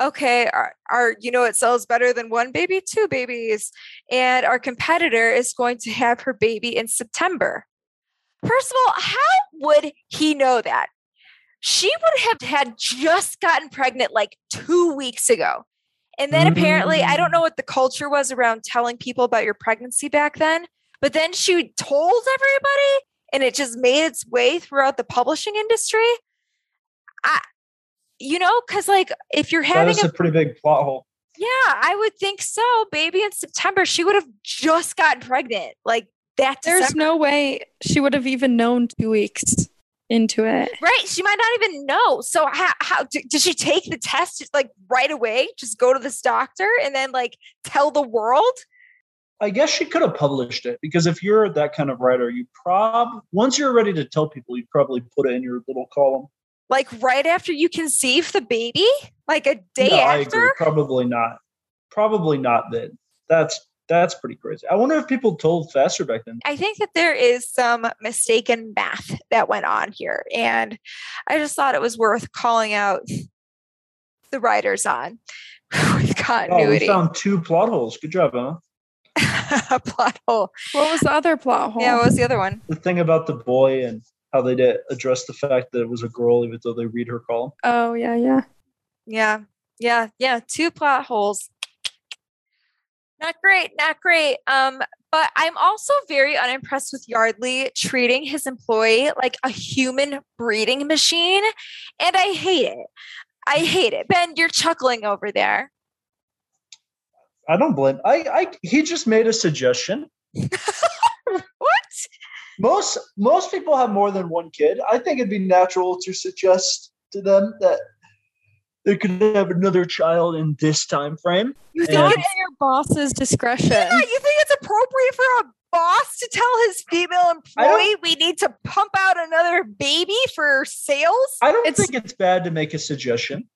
okay, our, our you know it sells better than one baby, two babies, and our competitor is going to have her baby in September. First of all, how would he know that? She would have had just gotten pregnant like two weeks ago. And then apparently, I don't mm. know what the culture was around telling people about your pregnancy back then, but then she told everybody and it just made its way throughout the publishing industry. I, you know, because like if you're having is a a pretty big plot hole. yeah, I would think so. Baby in September, she would have just gotten pregnant. Like that There's December. no way she would have even known two weeks into it. right. She might not even know. So how, how did she take the test just, like right away? Just go to this doctor and then like tell the world? I guess she could have published it because if you're that kind of writer, you prob once you're ready to tell people, you probably put it in your little column. Like right after you conceive the baby? Like a day no, I agree. after? Probably not. Probably not then. That's that's pretty crazy. I wonder if people told faster back then. I think that there is some mistaken math that went on here. And I just thought it was worth calling out the writers on <laughs> with Oh, we continuity. found two plot holes. Good job, Emma. <laughs> a plot hole. What was the other plot hole? Yeah, what was the other one? The thing about the boy and how they did address the fact that it was a girl, even though they read her column. oh yeah, yeah. Yeah, yeah, yeah. Two plot holes. Not great, not great. Um, but I'm also very unimpressed with Yardley treating his employee like a human breeding machine, and I hate it. I hate it. Ben, you're chuckling over there. I don't blame. I, I he just made a suggestion. <laughs> What? Most most people have more than one kid. I think it'd be natural to suggest to them that they could have another child in this time frame. You And- think Not it, at your boss's discretion. yeah, you think it's appropriate for a boss to tell his female employee we need to pump out another baby for sales? I don't It's- think it's bad to make a suggestion.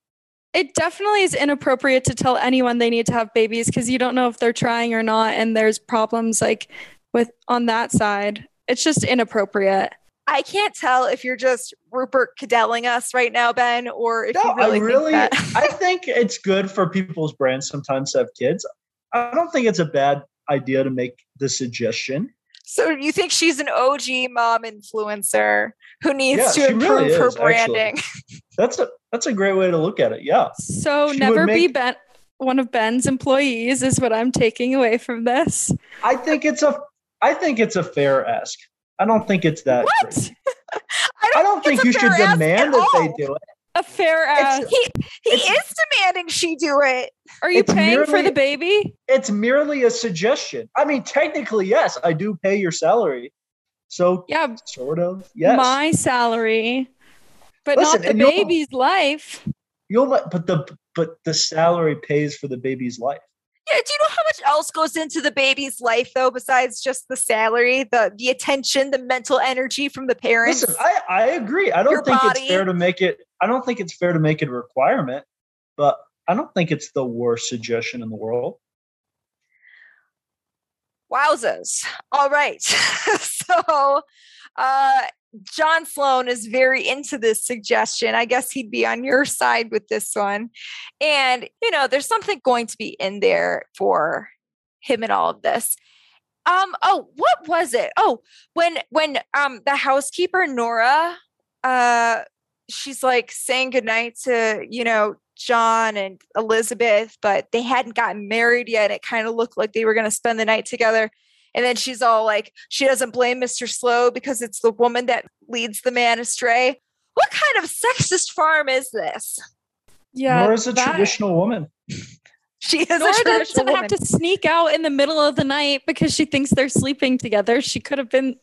It definitely is inappropriate to tell anyone they need to have babies because you don't know if they're trying or not, and there's problems like with on that side. It's just inappropriate. I can't tell if you're just Rupert Cadelling us right now, Ben, or if No, you really, I really, think that. <laughs> I think it's good for people's brands sometimes to have kids. I don't think it's a bad idea to make the suggestion. so you think she's an OG mom influencer who needs Yeah, to improve really her is, actually. branding? <laughs> That's a that's a great way to look at it. Yeah, So She would never be make- Ben one of Ben's employees is what I'm taking away from this. I think it's a I think it's a fair ask. I don't think it's that. What? crazy. I <laughs> I don't think it's a you should demand at that they do it. A fair ask. It's- He he It's- is demanding she do it. Are you it's paying for the baby? It's merely a suggestion. I mean, technically, yes, I do pay your salary. So Yeah, sort of, yes. my salary, but Listen, not the baby's life. You'll but the but the salary pays for the baby's life. Yeah, do you know how much else goes into the baby's life though, besides just the salary, the the attention, the mental energy from the parents? Listen, I, I agree. I don't think body. it's fair to make it. I don't think it's fair to make it a requirement, but I don't think it's the worst suggestion in the world. Wowzers. All right. <laughs> so uh John Sloan is very into this suggestion. I guess he'd be on your side with this one. And, you know, there's something going to be in there for him in all of this. Um, oh, what was it? Oh, when when um the housekeeper Nora uh she's like saying goodnight to, you know, John and Elizabeth, but they hadn't gotten married yet. It kind of looked like they were going to spend the night together. And then she's all like, she doesn't blame Mr. Sloan because it's the woman that leads the man astray. What kind of sexist farm is this? Yeah, Nora's a that- traditional woman. She is Nora a traditional doesn't woman. have to sneak out in the middle of the night because she thinks they're sleeping together. She could have been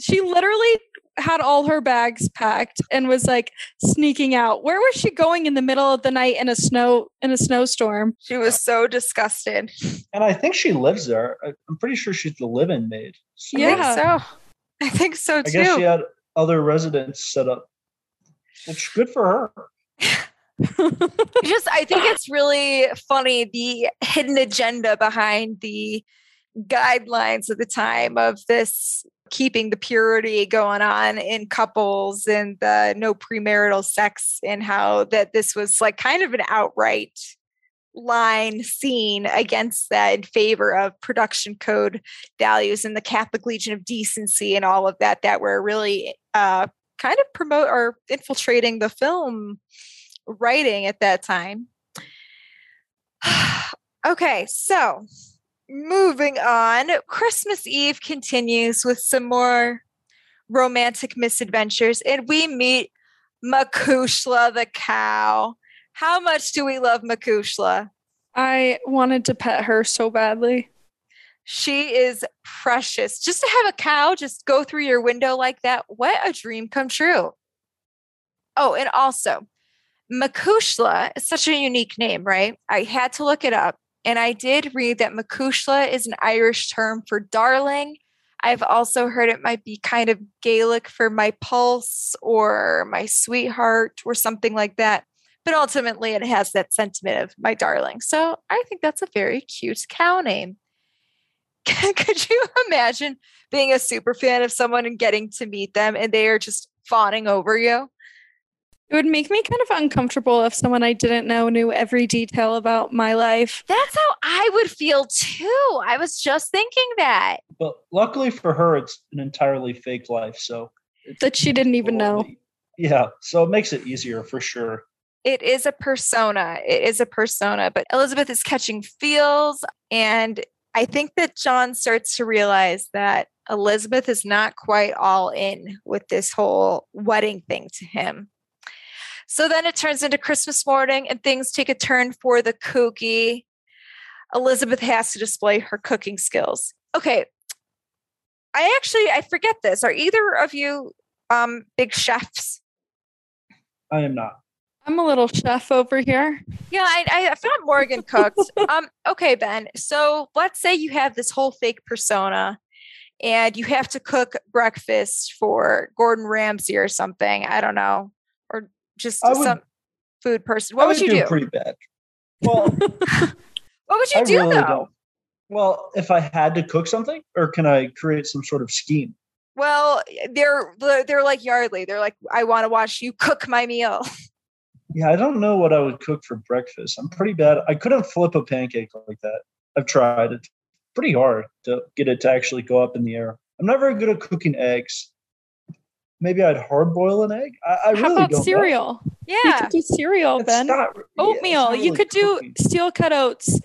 She literally had all her bags packed and was like sneaking out. Where was she going in the middle of the night in a snow in a snowstorm? She was so disgusted. And I think she lives there. I- I'm pretty sure she's the live-in maid. So I think Yeah. so. I think so too. I guess she had other residents set up, It's good for her. just I think it's really funny the hidden agenda behind the guidelines at the time of this keeping the purity going on in couples and the no premarital sex and how that this was like kind of an outright line seen against that in favor of production code values and the Catholic Legion of Decency and all of that that were really uh, kind of promote or infiltrating the film writing at that time. <sighs> okay, so moving on, Christmas Eve continues with some more romantic misadventures, and we meet Macushla the cow. How much do we love Macushla? I wanted to pet her so badly. She is precious. Just to have a cow just go through your window like that, what a dream come true. Oh, and also, Macushla is such a unique name, right? I had to look it up. And I did read that Macushla is an Irish term for darling. I've also heard it might be kind of Gaelic for my pulse or my sweetheart or something like that. But ultimately, it has that sentiment of my darling. So I think that's a very cute cow name. <laughs> Could you imagine being a super fan of someone and getting to meet them and they are just fawning over you? It would make me kind of uncomfortable if someone I didn't know knew every detail about my life. That's how I would feel too. I was just thinking that. But luckily for her, it's an entirely fake life. So That she didn't even know. Yeah. So it makes it easier for sure. It is a persona. It is a persona, but Elizabeth is catching feels. And I think that John starts to realize that Elizabeth is not quite all in with this whole wedding thing to him. So then it turns into Christmas morning and things take a turn for the kooky. Elizabeth has to display her cooking skills. Okay. I actually I forget this. Are either of you um big chefs? I am not. I'm a little chef over here. Yeah, I, I thought Morgan cooked. <laughs> um, okay, Ben. So let's say you have this whole fake persona and you have to cook breakfast for Gordon Ramsay or something. I don't know. Or just would- some food person. What I would you do? Pretty bad. Well, <laughs> what would you I do really though? don't. Well, if I had to cook something, or can I create some sort of scheme? Well, they're they're they're like Yardley. They're like, I want to watch you <laughs> cook my meal. Yeah, I don't know what I would cook for breakfast. I'm pretty bad. I couldn't flip a pancake like that. I've tried. It's pretty hard to get it to actually go up in the air. I'm not very good at cooking eggs. Maybe I'd hard boil an egg. I, I How really about don't. know. cereal? You Yeah. could do cereal, It's Ben. not- yeah, it's Oatmeal. you really could do steel cut oats.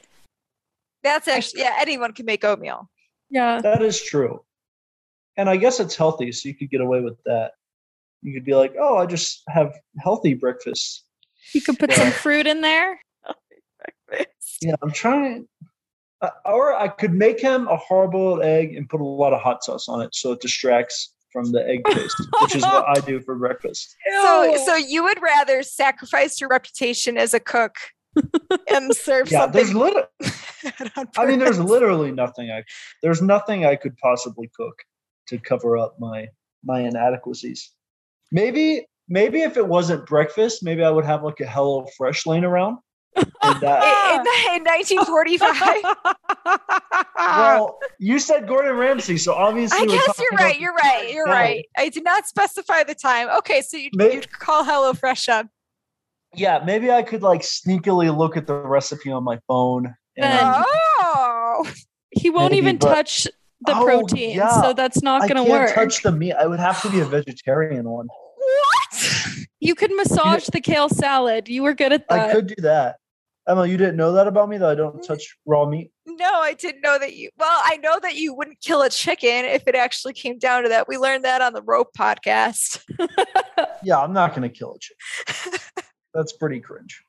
That's actually yeah, anyone can make oatmeal. Yeah. That is true. And I guess it's healthy, so you could get away with that. You could be like, oh, I just have healthy breakfast. You could put some fruit in there. Yeah, I'm trying. Uh, or I could make him a hard boiled egg and put a lot of hot sauce on it so it distracts from the egg taste, which is what I do for breakfast. <laughs> So so you would rather sacrifice your reputation as a cook <laughs> and serve Yeah, there's something lit- <laughs> I mean, there's literally nothing I there's nothing I could possibly cook to cover up my my inadequacies. Maybe maybe if it wasn't breakfast, maybe I would have like a Hello Fresh laying around. And uh, <laughs> that, in, ah. in 1945. <laughs> well, you said Gordon Ramsay, so obviously I guess you're right. You're right. You're thing. right. I did not specify the time. Okay, so you'd, May- you'd call HelloFresh up. Yeah, maybe I could like sneakily look at the recipe on my phone. And Oh, He won't Maybe, even but- touch the Oh, protein, yeah. so that's not going to work. touch the meat. I would have to be a vegetarian one. what? you could massage the kale salad. You were good at that. I could do that. Emma, you didn't know that about me that I don't touch raw meat. No, I didn't know that you. Well, I know that you wouldn't kill a chicken if it actually came down to that. We learned that on the rope podcast. Yeah, I'm not going to kill a chicken. <laughs> That's pretty cringe.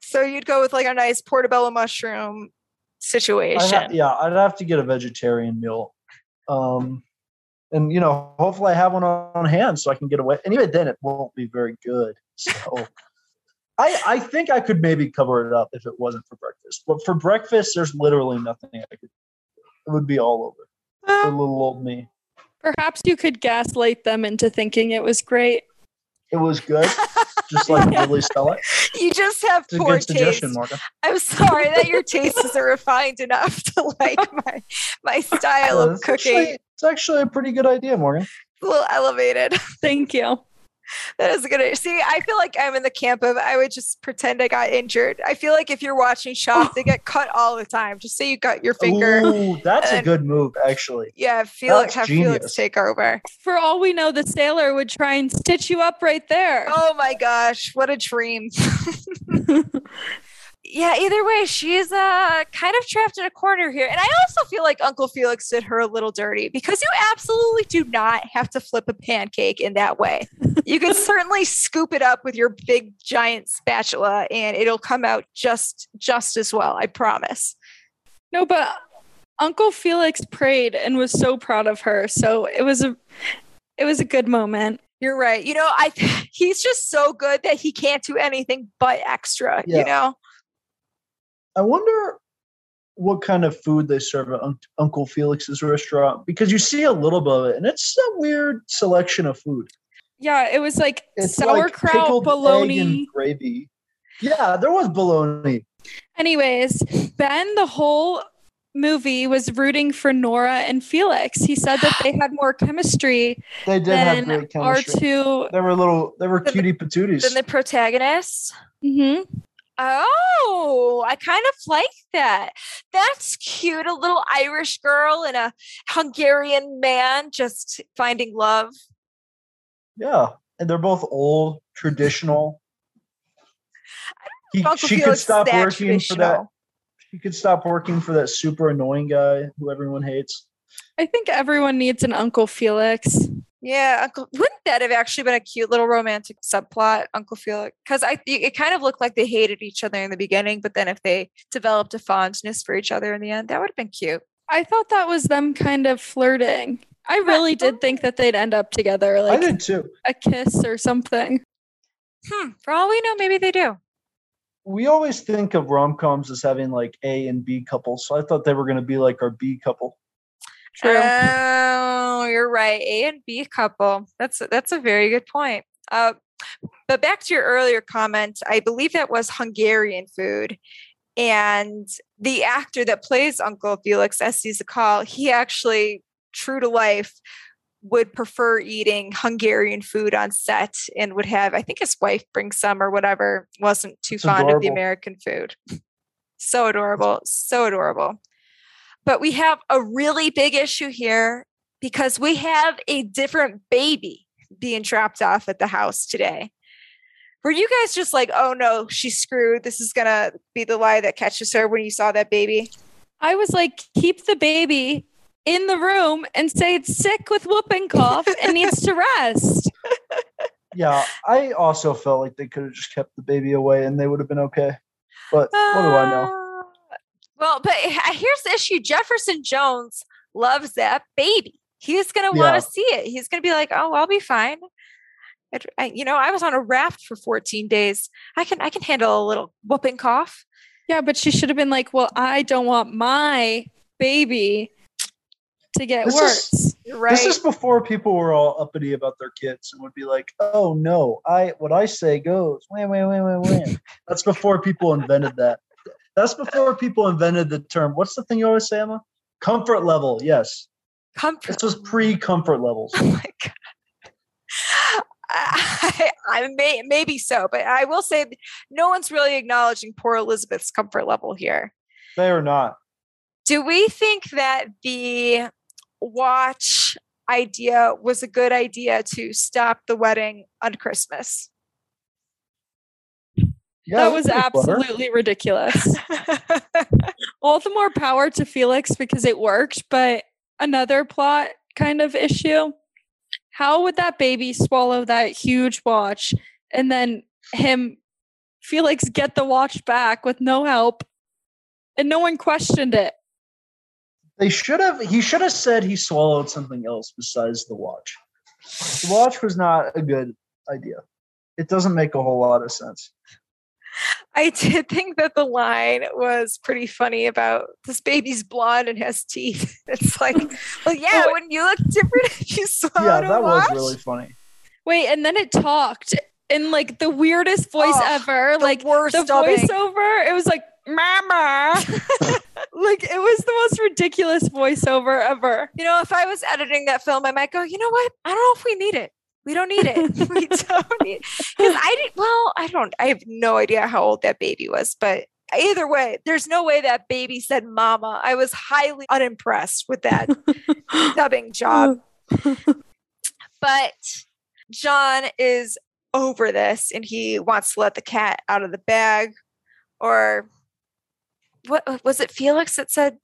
So you'd go with like a nice portobello mushroom I'd situation. ha- yeah, I'd have to get a vegetarian meal. Um, and you know, hopefully I have one on hand so I can get away. And even then, it won't be very good. So. I, I think I could maybe cover it up if it wasn't for breakfast. But for breakfast, there's literally nothing I could. Do. It would be all over for little old me. Perhaps you could gaslight them into thinking it was great. It was good, <laughs> just like Lily Stella. You just have It's poor taste. I'm sorry that your tastes are refined enough to like <laughs> my my style of cooking. Actually, it's actually a pretty good idea, Morgan. a little elevated. <laughs> Thank you. <laughs> That is good. See, I feel like I'm in the camp of I would just pretend I got injured. I feel like if you're watching Chopped, they get cut all the time. Just say you got your finger. Ooh, that's a good move, actually. Yeah, Felix, That's have Felix genius. take over. For all we know, the sailor would try and stitch you up right there. Oh my gosh, what a dream. <laughs> <laughs> yeah, either way, she's uh kind of trapped in a corner here. And I also feel like Uncle Felix did her a little dirty because you absolutely do not have to flip a pancake in that way. You can <laughs> certainly scoop it up with your big giant spatula and it'll come out just just as well, I promise. No, but Uncle Felix prayed and was so proud of her. So it was a it was a good moment. You're right. You know, I <laughs> he's just so good that he can't do anything but extra, Yeah. you know? I wonder what kind of food they serve at Uncle Felix's restaurant because you see a little bit of it, and it's a weird selection of food. Yeah, it was like It's sauerkraut, pickled egg bologna. and gravy. Yeah, there was bologna. Anyways, Ben, the whole movie was rooting for Nora and Felix. He said that they had more chemistry <sighs> They did have than great our chemistry. two. They were little. They were the- cutie patooties. Then the protagonists. hmm Oh, I kind of like that. That's cute. A little Irish girl and a Hungarian man just finding love. yeah, and they're both old, traditional. He, she could stop working for that. traditional. She could stop working for that super annoying guy who everyone hates. I think everyone needs an Uncle Felix. Yeah, Uncle. Wouldn't that have actually been a cute little romantic subplot, Uncle Felix? Because I, it kind of looked like they hated each other in the beginning, but then if they developed a fondness for each other in the end, that would have been cute. I thought that was them kind of flirting. I really did think that they'd end up together, I like did too. a kiss or something. Hmm. For all we know, maybe they do. We always think of rom coms as having like A and B couples, so I thought they were going to be like our B couple. True. Oh, you're right. A and B couple. That's that's a very good point. Uh, but back to your earlier comment, I believe that was Hungarian food, and the actor that plays Uncle Felix, S.Z. Sakall, he actually, true to life, would prefer eating Hungarian food on set and would have, I think his wife bring some or whatever, wasn't too It's fond of the. American food. so adorable. So adorable. But we have a really big issue here because we have a different baby being dropped off at the house today. Were you guys just like, oh no, she's screwed? This is going to be the lie that catches her when you saw that baby? I was like, keep the baby in the room and say it's sick with whooping cough and needs to rest. <laughs> Yeah, I also felt like they could have just kept the baby away and they would have been okay. But what do I know? Ah. Uh, Well, but here's the issue Jefferson Jones loves that baby. He's going to want Yeah. to see it. He's going to be like, oh, I'll be fine. I'd- I, you know, I was on a raft for 14 days. I can I can handle a little whooping cough. Yeah, but she should have been like, well, I don't want my baby to get This worse. You're right. This is before people were all uppity about their kids and would be like, "Oh no, I what I say goes." Wham, wham, wham, wham, wham. <laughs> That's before people invented that. That's before people invented the term. What's the thing you always say, Emma? Comfort level. Yes, comfort. this was pre-comfort levels. <laughs> Oh my god. I, I may maybe so, but I will say no one's really acknowledging poor Elizabeth's comfort level here. They are not. Do we think that the watch idea was a good idea to stop the wedding on Christmas? Yeah, that was clever. absolutely ridiculous. <laughs> All the more power to Felix because it worked, but another plot kind of issue. How would that baby swallow that huge watch and then him, Felix, get the watch back with no help and no one questioned it? They should have. He should have said he swallowed something else besides the watch. The watch was not a good idea. It doesn't make a whole lot of sense. I did think that the line was pretty funny about this baby's blonde and has teeth. <laughs> It's like, <laughs> well, yeah, Oh, when you look different if you swallowed Yeah, that was really funny. Wait, and then it talked in like the weirdest voice Oh, ever. the like worst the dubbing. voiceover, it was like mama. <laughs> like it was the most ridiculous voiceover ever. You know, if I was editing that film, I might go, you know what? I don't know if we need it. We don't need it. <laughs> we don't need because I did well, I don't I have no idea how old that baby was, but either way, there's no way that baby said mama. I was highly unimpressed with that <laughs> dubbing job. <laughs> But John is over this and he wants to let the cat out of the bag. Or what was it Felix that said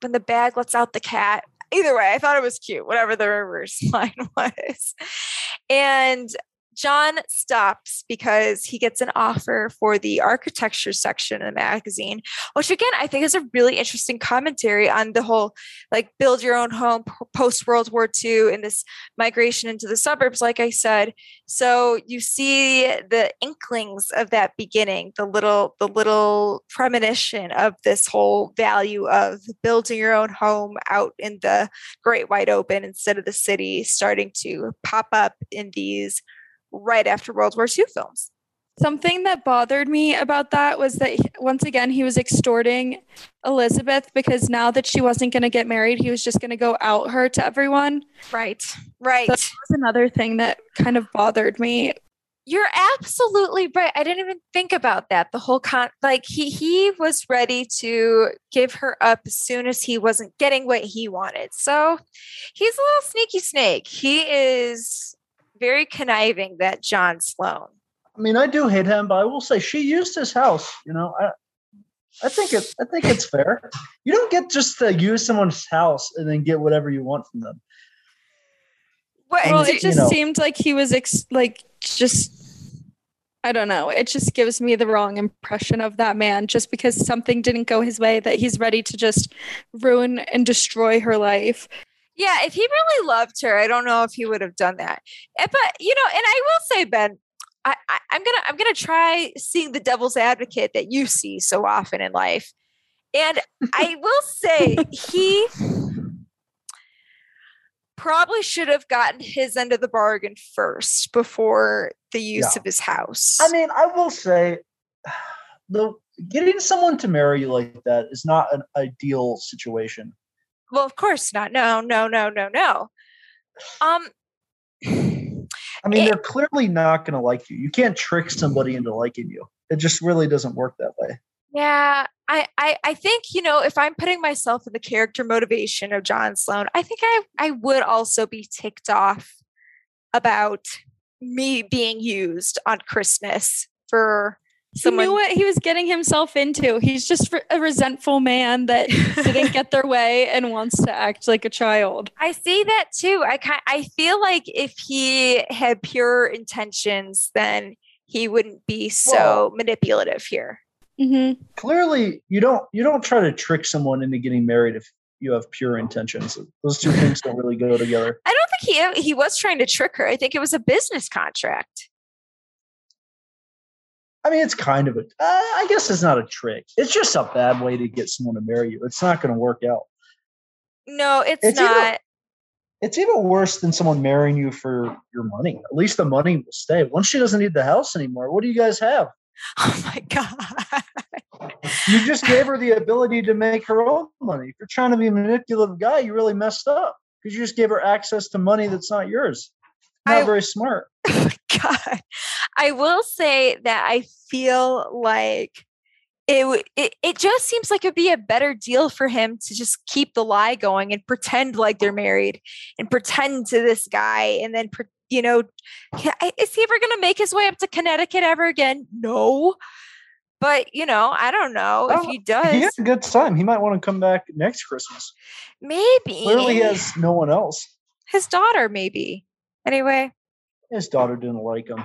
when the bag lets out the cat? Either way, I thought it was cute, whatever the reverse <laughs> line was. And John stops because he gets an offer for the architecture section of the magazine, which again, I think is a really interesting commentary on the whole like build your own home post World War II and this migration into the suburbs, like I said. So you see the inklings of that beginning, the little, the little premonition of this whole value of building your own home out in the great wide open instead of the city starting to pop up in these right after World War II films. Something that bothered me about that was that once again he was extorting Elizabeth because now that she wasn't going to get married, he was just going to go out her to everyone. Right. Right. So that was another thing that kind of bothered me. You're absolutely right. I didn't even think about that. The whole con like he he was ready to give her up as soon as he wasn't getting what he wanted. So he's a little sneaky snake. He is very conniving, that John Sloan. I mean, I do hate him, but I will say she used his house. You know, I, I think it. I think it's fair. You don't get just to use someone's house and then get whatever you want from them. Well, do- it just know- seemed like he was ex- like just I don't know. It just gives me the wrong impression of that man just because something didn't go his way that he's ready to just ruin and destroy her life. Yeah, if he really loved her, I don't know if he would have done that. Eh, But you know, and I will say, Ben, I, I, I'm gonna I'm gonna try seeing the devil's advocate that you see so often in life. And I <laughs> will say he probably should have gotten his end of the bargain first before the use Yeah. of his house. I mean, I will say, <sighs> the getting someone to marry you like that is not an ideal situation. Well, of course not. No, no, no, no, no. Um I mean, It- they're clearly not going to like you. You can't trick somebody into liking you. It just really doesn't work that way. Yeah, I, I I think you know if I'm putting myself in the character motivation of John Sloan, I think I I would also be ticked off about me being used on Christmas for He someone. knew what he was getting himself into. He's just a resentful man that <laughs> didn't get their way and wants to act like a child. I see that too. I kind I feel like if he had pure intentions, then he wouldn't be so Well- manipulative here. Mm-hmm. Clearly, you don't you don't try to trick someone into getting married if you have pure intentions. Those two things don't really go together. I don't think he he was trying to trick her. I think it was a business contract. I mean, it's kind of a. Uh, I guess it's not a trick. It's just a bad way to get someone to marry you. It's not going to work out. No, it's, It's not. It's even worse than someone marrying you for your money. At least the money will stay. Once she doesn't need the house anymore, what do you guys have? <laughs> Oh my god. You just gave her <laughs> the ability to make her own money. If you're trying to be a manipulative guy, you really messed up because you just gave her access to money that's not yours. Not I- very smart. <laughs> God, I will say that I feel like it, it it just seems like it'd be a better deal for him to just keep the lie going and pretend like they're married and pretend to this guy and then you know is he ever going to make his way up to Connecticut ever again? No. But you know, I don't know if Oh, he He does. He had a good time. He might want to come back next Christmas. maybe Clearly, he has no one else. his daughter. Maybe anyway. His daughter didn't like him.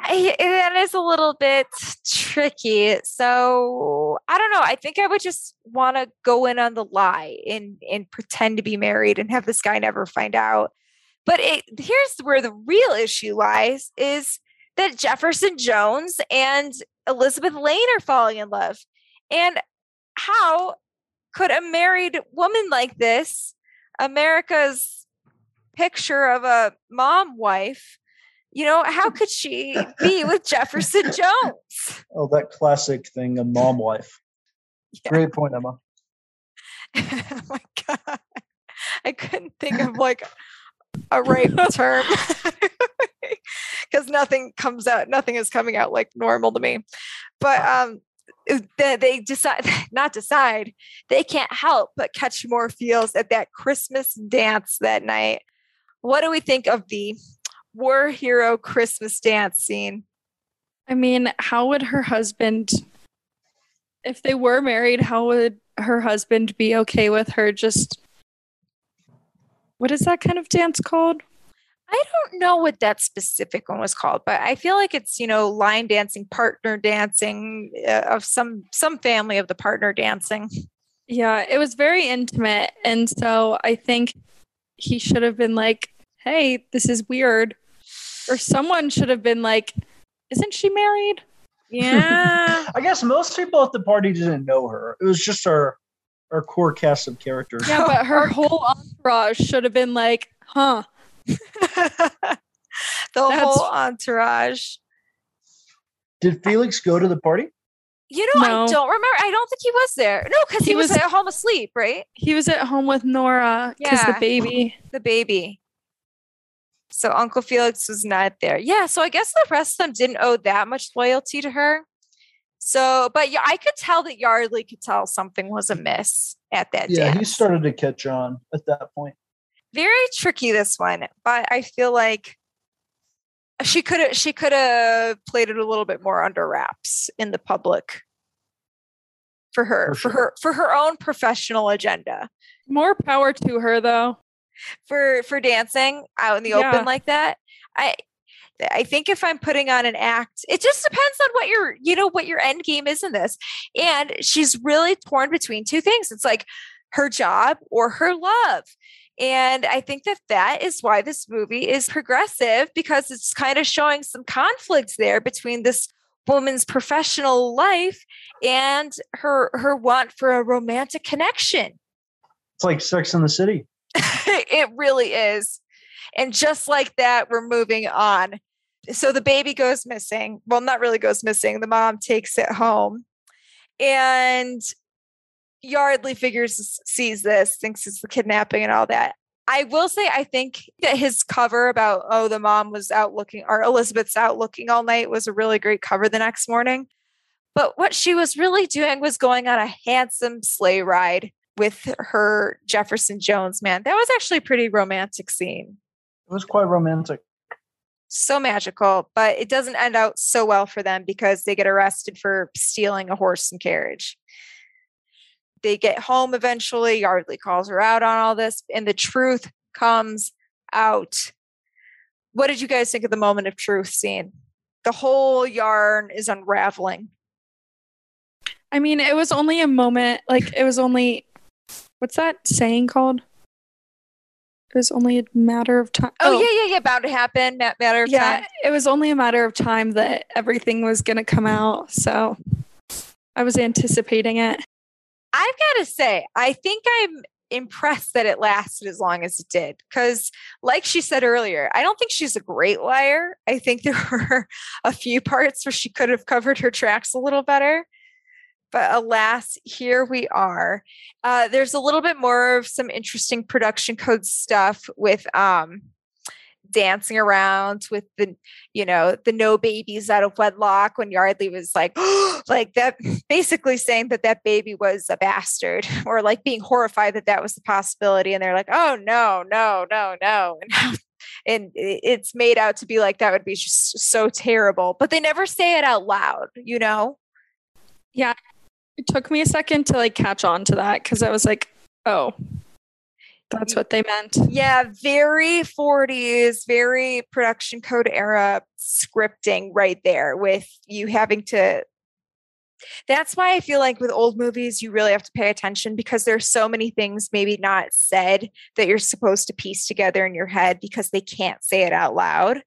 I, that is a little bit tricky. So I don't know. I think I would just want to go in on the lie and and pretend to be married and have this guy never find out. But it, here's where the real issue lies: is that Jefferson Jones and Elizabeth Lane are falling in love, and how could a married woman like this, America's picture of a mom wife? You know, how could she be with Jefferson <laughs> Jones? Oh, that classic thing, a mom wife. Yeah. Great point, Emma. <laughs> oh my god. I couldn't think of like a right term. <laughs> Because nothing comes out, nothing is coming out like normal to me. But um they, they decide not decide they can't help but catch more feels at that christmas dance that night what do we think of the war hero Christmas dance scene. I mean, how would her husband, if they were married, how would her husband be okay with her just, what is that kind of dance called? I don't know what that specific one was called, but I feel like it's you know line dancing, partner dancing uh, of some some family of the partner dancing. Yeah, it was very intimate, and so I think he should have been like, "Hey, this is weird," or someone should have been like, "Isn't she married?" Yeah, <laughs> I guess most people at the party didn't know her. It was just our our core cast of characters. Yeah, but her <laughs> whole entourage should have been like, "Huh." <laughs> the That's- whole entourage. Did Felix go to the party? You know, I don't remember. I don't think he was there. No, because he, He was, was- at home asleep, right? He was at home with Nora because Yeah. the baby. the baby. So Uncle Felix was not there. Yeah, so I guess the rest of them didn't owe that much loyalty to her. So, but yeah, I could tell that Yardley could tell something was amiss at that Yeah, he started to catch on at that point. Very tricky this one, but I feel like she could have she could have played it a little bit more under wraps in the public for her For for her for her own professional agenda. More power to her, though. for for dancing out in the Yeah. open like that i i think if i'm putting on an act it just depends on what your you know what your end game is in this and she's really torn between two things it's like her job or her love and i think that that is why this movie is progressive because it's kind of showing some conflicts there between this woman's professional life and her her want for a romantic connection It's like Sex in the City. <laughs> it really is. And just like that, we're moving on. So the baby goes missing. Well, not really goes missing. The mom takes it home. And Yardley figures, sees this, thinks it's the kidnapping and all that. I will say, I think that his cover about, oh, the mom was out looking, or Elizabeth's out looking all night was a really great cover the next morning. But what she was really doing was going on a handsome sleigh ride with her Jefferson Jones man. That was actually a pretty romantic scene. It was quite romantic. So magical, but it doesn't end out so well for them because they get arrested for stealing a horse and carriage. They get home eventually. Yardley calls her out on all this, and the truth comes out. What did you guys think of the moment of truth scene? The whole yarn is unraveling. I mean, it was only a moment. Like, it was only, what's that saying called? It was only a matter of time. Oh, oh, yeah, yeah, yeah. Bound to happen. Matter of Yeah, time. it was only a matter of time that everything was going to come out. So I was anticipating it. I've got to say, I think I'm impressed that it lasted as long as it did. Because, like she said earlier, I don't think she's a great liar. I think there <laughs> were a few parts where she could have covered her tracks a little better. But alas, here we are. Uh, there's a little bit more of some interesting production code stuff with um, dancing around with the, you know, the no babies out of wedlock when Yardley was like, <gasps> like that, <laughs> basically saying that that baby was a bastard <laughs> or like being horrified that that was the possibility. And they're like, oh, no, no, no, no. <laughs> And, and it's made out to be like that would be just so terrible, but they never say it out loud, you know? Yeah it took me a second to like catch on to that because I was like, oh, That's what they meant. Yeah, very 40s, very production code era scripting right there with you having to. That's why I feel like with old movies, you really have to pay attention because there's so many things maybe not said that you're supposed to piece together in your head because they can't say it out loud.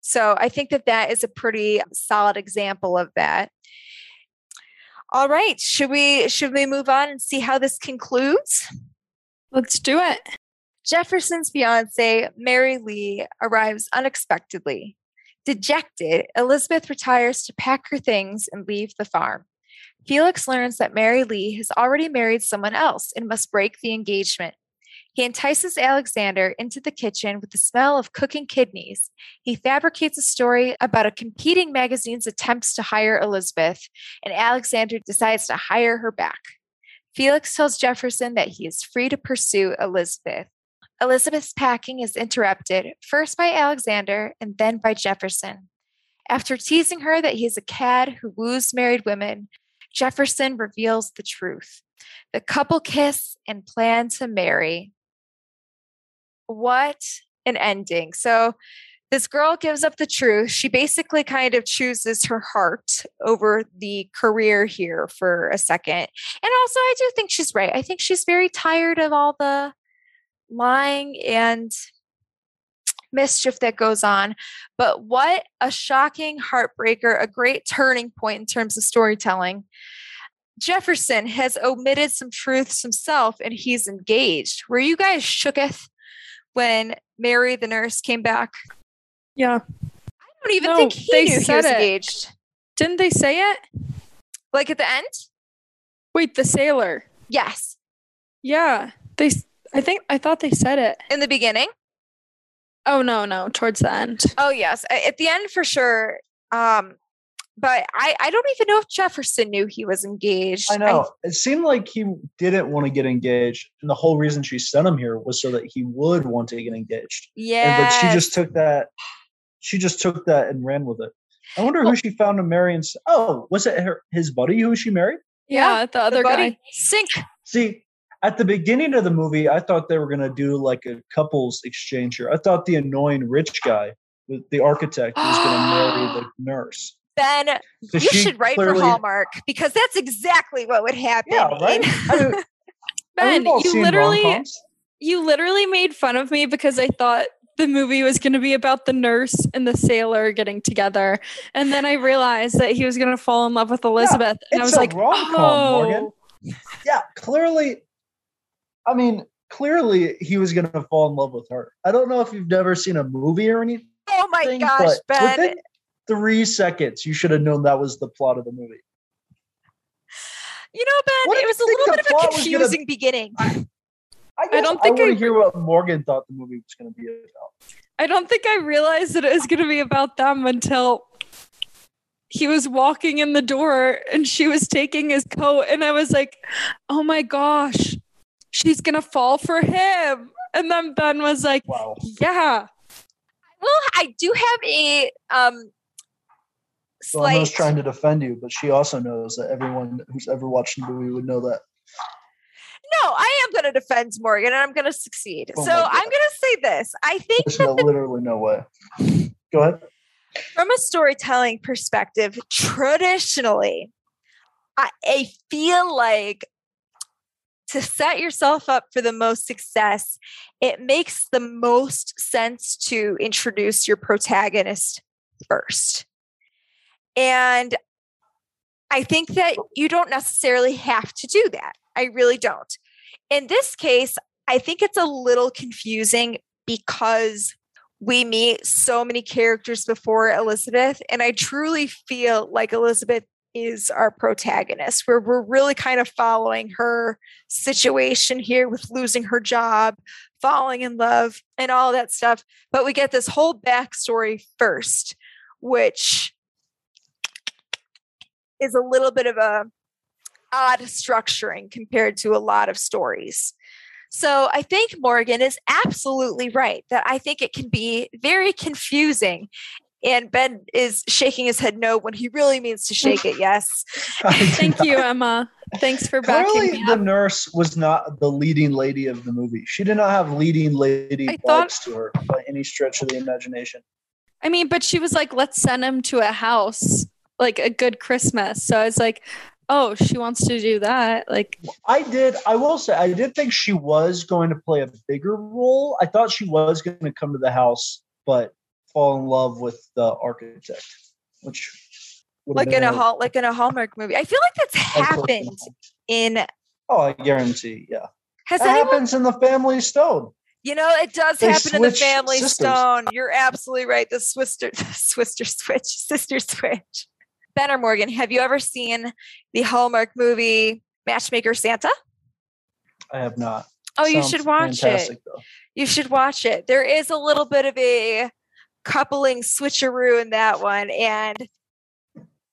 So I think that that is a pretty solid example of that. All right, should we should we move on and see how this concludes? Let's do it. Jefferson's fiance, Mary Lee, arrives unexpectedly. Dejected, Elizabeth retires to pack her things and leave the farm. Felix learns that Mary Lee has already married someone else and must break the engagement. He entices Alexander into the kitchen with the smell of cooking kidneys. He fabricates a story about a competing magazine's attempts to hire Elizabeth, and Alexander decides to hire her back. Felix tells Jefferson that he is free to pursue Elizabeth. Elizabeth's packing is interrupted, first by Alexander and then by Jefferson. After teasing her that he is a cad who woos married women, Jefferson reveals the truth. The couple kiss and plan to marry. What an ending. So, this girl gives up the truth. She basically kind of chooses her heart over the career here for a second. And also, I do think she's right. I think she's very tired of all the lying and mischief that goes on. But what a shocking heartbreaker, a great turning point in terms of storytelling. Jefferson has omitted some truths himself and he's engaged. Were you guys shooketh when Mary the nurse came back? Yeah. I don't even No, think he they knew he was it. engaged. Didn't they say it? Like at the end? Wait, the sailor. Yes. Yeah. They I think I thought they said it. In the beginning? Oh no, no, towards the end. Oh yes. At the end for sure. Um, but I, I don't even know if Jefferson knew he was engaged. I know. it seemed like he didn't want to get engaged, and the whole reason she sent him here was so that he would want to get engaged. yeah. And, but she just took that. She just took that and ran with it. I wonder Well- who she found to marry. And oh, was it her, his buddy who she married? Yeah, the other buddy. guy. Sink. See, at the beginning of the movie, I thought they were going to do like a couples exchange here. I thought the annoying rich guy, the, the architect, was going to marry the <gasps> nurse. Ben, 'Cause you should write clearly- for Hallmark because that's exactly what would happen. Yeah, right. in- I <laughs> Ben, you literally rom-coms. you literally made fun of me because I thought the movie was going to be about the nurse and the sailor getting together. And then I realized that he was going to fall in love with Elizabeth. and I it's was a like, rom-com, oh, Morgan. Yeah, clearly. I mean, clearly he was going to fall in love with her. I don't know if you've never seen a movie or anything, oh my gosh, but Ben. within three seconds, you should have known that was the plot of the movie. You know, Ben, What it was a little bit of a plot was gonna- confusing beginning. I, guess don't think I want I- to hear what Morgan thought the movie was going to be about. I don't think I realized that it was going to be about them until he was walking in the door and she was taking his coat. And I was like, oh my gosh, she's going to fall for him. And then Ben was like, Wow. yeah. Well, I do have a um So slight Emma's trying to defend you, but she also knows that everyone who's ever watched the movie would know that. No, I am going to defend Morgan and I'm going to succeed. Oh so I'm going to say this. I think There's no, literally no way. Go ahead. from a storytelling perspective, traditionally, I, I feel like to set yourself up for the most success, it makes the most sense to introduce your protagonist first. And I think that you don't necessarily have to do that. I really don't. In this case, I think it's a little confusing because we meet so many characters before Elizabeth, and I truly feel like Elizabeth is our protagonist, where we're really kind of following her situation here with losing her job, falling in love, and all that stuff. But we get this whole backstory first, which is a little bit of a odd structuring compared to a lot of stories. So I think Morgan is absolutely right that I think it can be very confusing. And Ben is shaking his head no when he really means to shake it yes. <laughs> Thank you, Emma. Thanks for backing Clearly, me the nurse was not the leading lady of the movie. She did not have leading lady I thought- vibes to her by any stretch of the imagination. I mean, but she was like, let's send him to a house, like a good Christmas. So I was like, oh, she wants to do that. Like, I did. I will say, I did think she was going to play a bigger role. I thought she was going to come to the house, but fall in love with the architect, which like in been a hall, like in a Hallmark movie. I feel like that's I was close happened in. Oh, I guarantee. Yeah, Has that anyone? happens in the Family Stone. You know, it does They happen in the Family sisters. Stone. You're absolutely right. The Swister, <laughs> the Swister switch, sister switch. Ben or Morgan, have you ever seen the Hallmark movie Matchmaker Santa? I have not. Oh, you should watch it. Though. You should watch it. There is a little bit of a coupling switcheroo in that one, and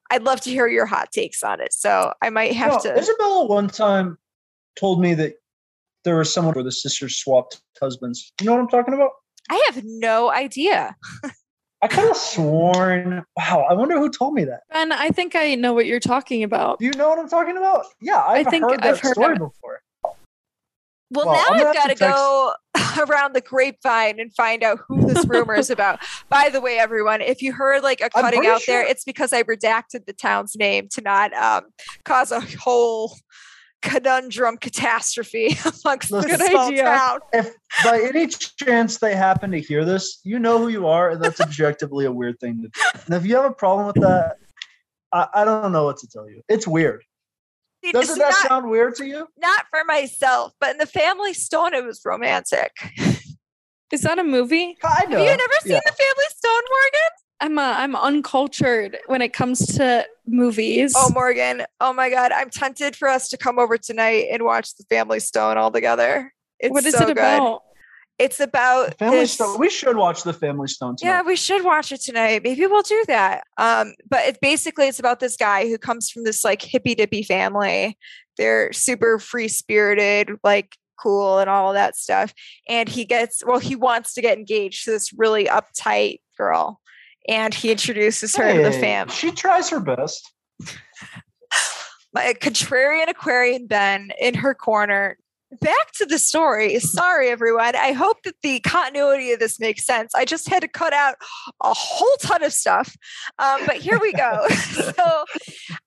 I'd love to hear your hot takes on it. So I might have No, to. Isabella one time told me that there was someone where the sisters swapped husbands. You know what I'm talking about? I have no idea. <laughs> I could have sworn. Wow, I wonder who told me that. Ben, I think I know what you're talking about. Do you know what I'm talking about? Yeah, I've think heard that I've heard story it. before. Well, Well, now I've got to to go <laughs> around the grapevine and find out who this rumor is about. <laughs> By the way, everyone, if you heard like a I'm cutting pretty out there, it's because I redacted the town's name to not um, cause a whole conundrum catastrophe <laughs> amongst the Good small idea. town. If by any chance they happen to hear this, you know who you are, and that's objectively a weird thing to do. And if you have a problem with that, I, I don't know what to tell you. It's weird. It's Doesn't that not, sound weird to you? not for myself, but in the Family Stone, it was romantic. <laughs> Is that a movie? Kind Have you never seen yeah. the Family Stone, Morgan? I'm uh, I'm uncultured when it comes to movies. Oh, Morgan. Oh my God. I'm tempted for us to come over tonight and watch the Family Stone all together. It's what is so it good. about? It's about Family this- Stone. We should watch the Family Stone tonight. Yeah, we should watch it tonight. Maybe we'll do that. Um, but it basically it's about this guy who comes from this like hippy dippy family. They're super free spirited, like cool and all of that stuff. And he gets well, he wants to get engaged to this really uptight girl. And he introduces her to the fam. She tries her best. <laughs> my contrarian Aquarian Ben in her corner. Back to the story. Sorry, everyone. I hope that the continuity of this makes sense. I just had to cut out a whole ton of stuff. Um, but here we go. <laughs> <laughs> so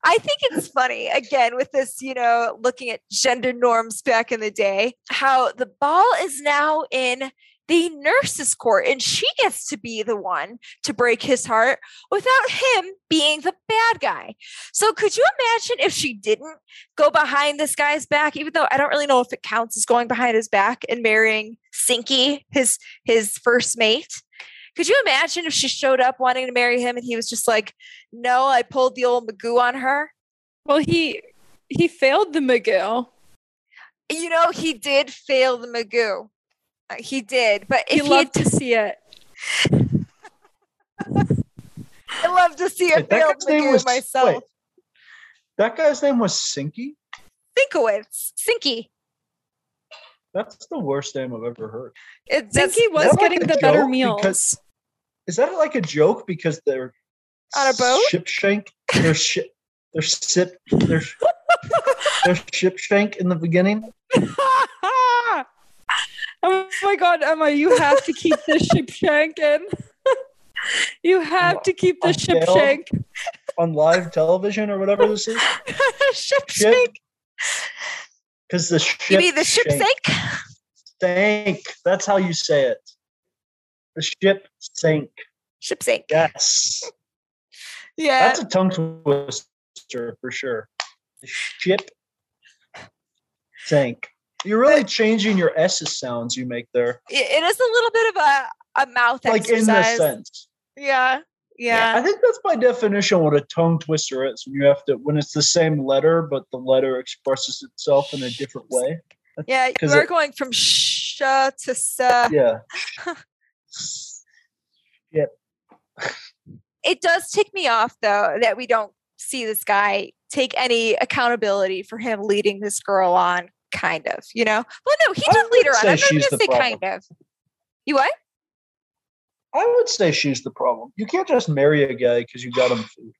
I think it's funny, again, with this, you know, looking at gender norms back in the day, how the ball is now in the nurse's court and she gets to be the one to break his heart without him being the bad guy. So could you imagine if she didn't go behind this guy's back, even though I don't really know if it counts as going behind his back and marrying Sinky, his his first mate? Could you imagine if she showed up wanting to marry him and he was just like, no, I pulled the old Magoo on her? Well, he he failed the McGill. You know, he did fail the Magoo. Uh, He did, but He if he loved to see it. <laughs> I love to see a Wait, that failed guy's name was myself. wait, that guy's name was Sinky. Sinkowitz, Sinky. That's the worst name I've ever heard. It, that's, Zinky was that like getting the better joke? meals. Because- Is that like a joke because they're On a boat? Ship shank. They're ship. They're sip. They're <laughs> they're ship shank in the beginning. <laughs> oh my god, Emma, you have to keep the ship <laughs> shank in. you have to keep the On ship tail? shank. on live television or whatever this is. <laughs> ship Ship sink. Because the ship. You mean the ship sank. sink? Sank. That's how you say it. The ship sank. Ship sank. Yes. Yeah. That's a tongue twister for sure. The ship sank. You're really changing your S's sounds you make there. It- is a little bit of a, a mouth Like in exercise. the sense. Yeah. Yeah. I think that's by definition what a tongue twister is. When you have to when it's the same letter, but the letter expresses itself in a different way. Yeah. You are it- going from sh to s. Yeah. <laughs> It does tick me off though that we don't see this guy take any accountability for him leading this girl on, kind of, you know? Well, no, he did lead her on. I'm not going to say kind of. You what? I would say she's the problem. You can't just marry a guy because you got him food.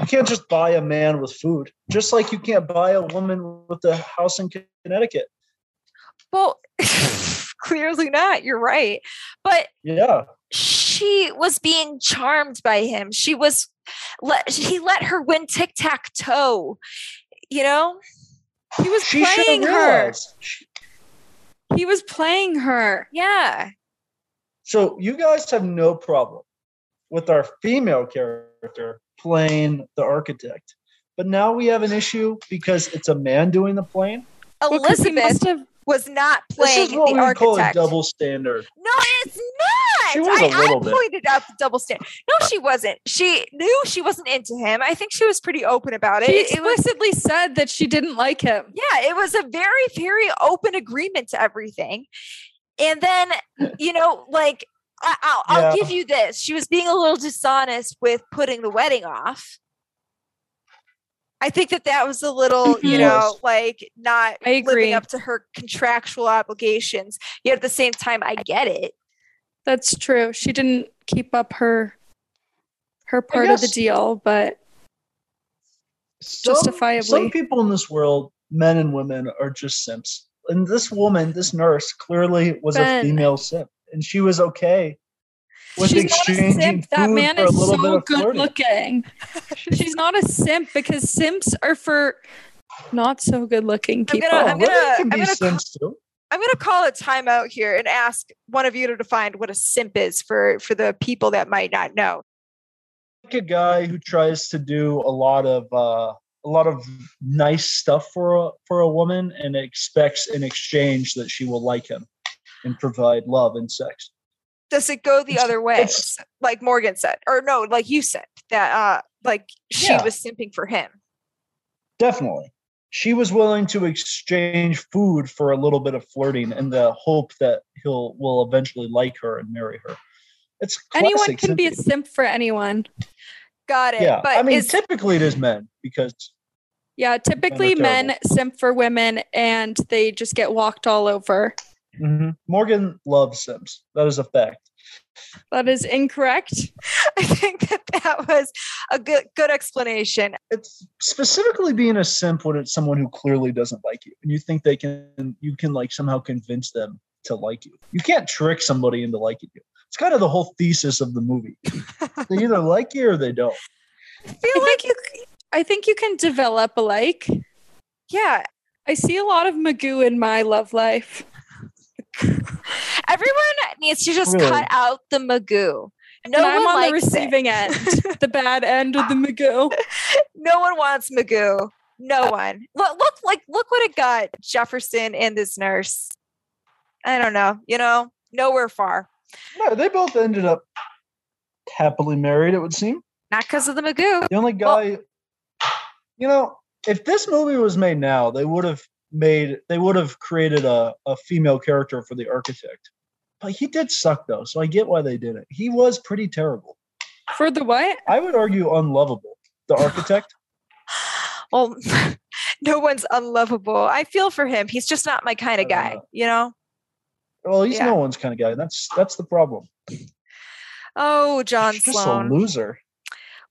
You can't just buy a man with food, just like you can't buy a woman with a house in Connecticut. Well, <laughs> clearly not. You're right. But Yeah. she was being charmed by him. She was let he let her win tic tac toe. You know, He was She playing her. She- He was playing her. yeah. So you guys have no problem with our female character playing the architect. But now we have an issue because it's a man doing the playing. Well, 'cause Elizabeth must have was not This playing is what the we would call a architect. double standard. No, it's not. She was I a little I bit. pointed out the double standard. No, she wasn't. She knew she wasn't into him. I think she was pretty open about it. She It- it was explicitly said that she didn't like him. yeah, it was a very, very open agreement to everything. And then, you know, like I, I'll, I'll Yeah. give you this: she was being a little dishonest with putting the wedding off. I think that that was a little, you Mhm. know, like not I living up to her contractual obligations. Yet at the same time, I get it. That's true. She didn't keep up her her part of the deal, but Some, Justifiably. Some people in this world, men and women, are just simps. And this woman, this nurse, clearly was Ben. a female simp. And she was okay with she's not a exchanging simp. That man is so good flirting. looking. <laughs> She's not a simp because simps are for not so good looking I'm people. gonna- I'm gonna- can I'm be gonna call- simps too. I'm going to call a timeout here and ask one of you to define what a simp is for for the people that might not know. Like a guy who tries to do a lot of uh, a lot of nice stuff for a for a woman and expects in exchange that she will like him and provide love and sex. Does it go the It's- other way, like Morgan said, or no, like you said that uh like she Yeah. was simping for him? Definitely. She was willing to exchange food for a little bit of flirting in the hope that he'll will eventually like her and marry her. It's anyone can be a simp for anyone. Got it. yeah. but I mean, is, typically it is men because Yeah, typically men terrible. simp for women and they just get walked all over. Mhm. Morgan loves Sims. That is a fact. That is incorrect. <laughs> I think that that was a good good explanation. It's specifically being a simp when it's someone who clearly doesn't like you, and you think they can, you can like somehow convince them to like you. You can't trick somebody into liking you. It's kind of the whole thesis of the movie. <laughs> they either like you or they don't. I feel I like think you c- I think you can develop a like. yeah, I see a lot of Magoo in my love life. <laughs> everyone needs to just Really? cut out the magoo. No and I'm one on the likes it. receiving end, <laughs> the bad end of the Magoo. <laughs> no one wants Magoo. No one. Look, look like look what it got. Jefferson and this nurse. I don't know. You know, nowhere far. No, they both ended up happily married. It would seem. Not because of the Magoo. The only guy, you know, if this movie was made now, they would have made they would have created a, a female character for the architect. But he did suck though, so I get why they did it. He was pretty terrible. For the what? I would argue unlovable. The architect. <laughs> Well, <laughs> no one's unlovable. I feel for him. He's just not my kind of guy. know. You know. well, he's Yeah. no one's kind of guy. That's that's the problem. Oh, John He's just Sloan. a loser.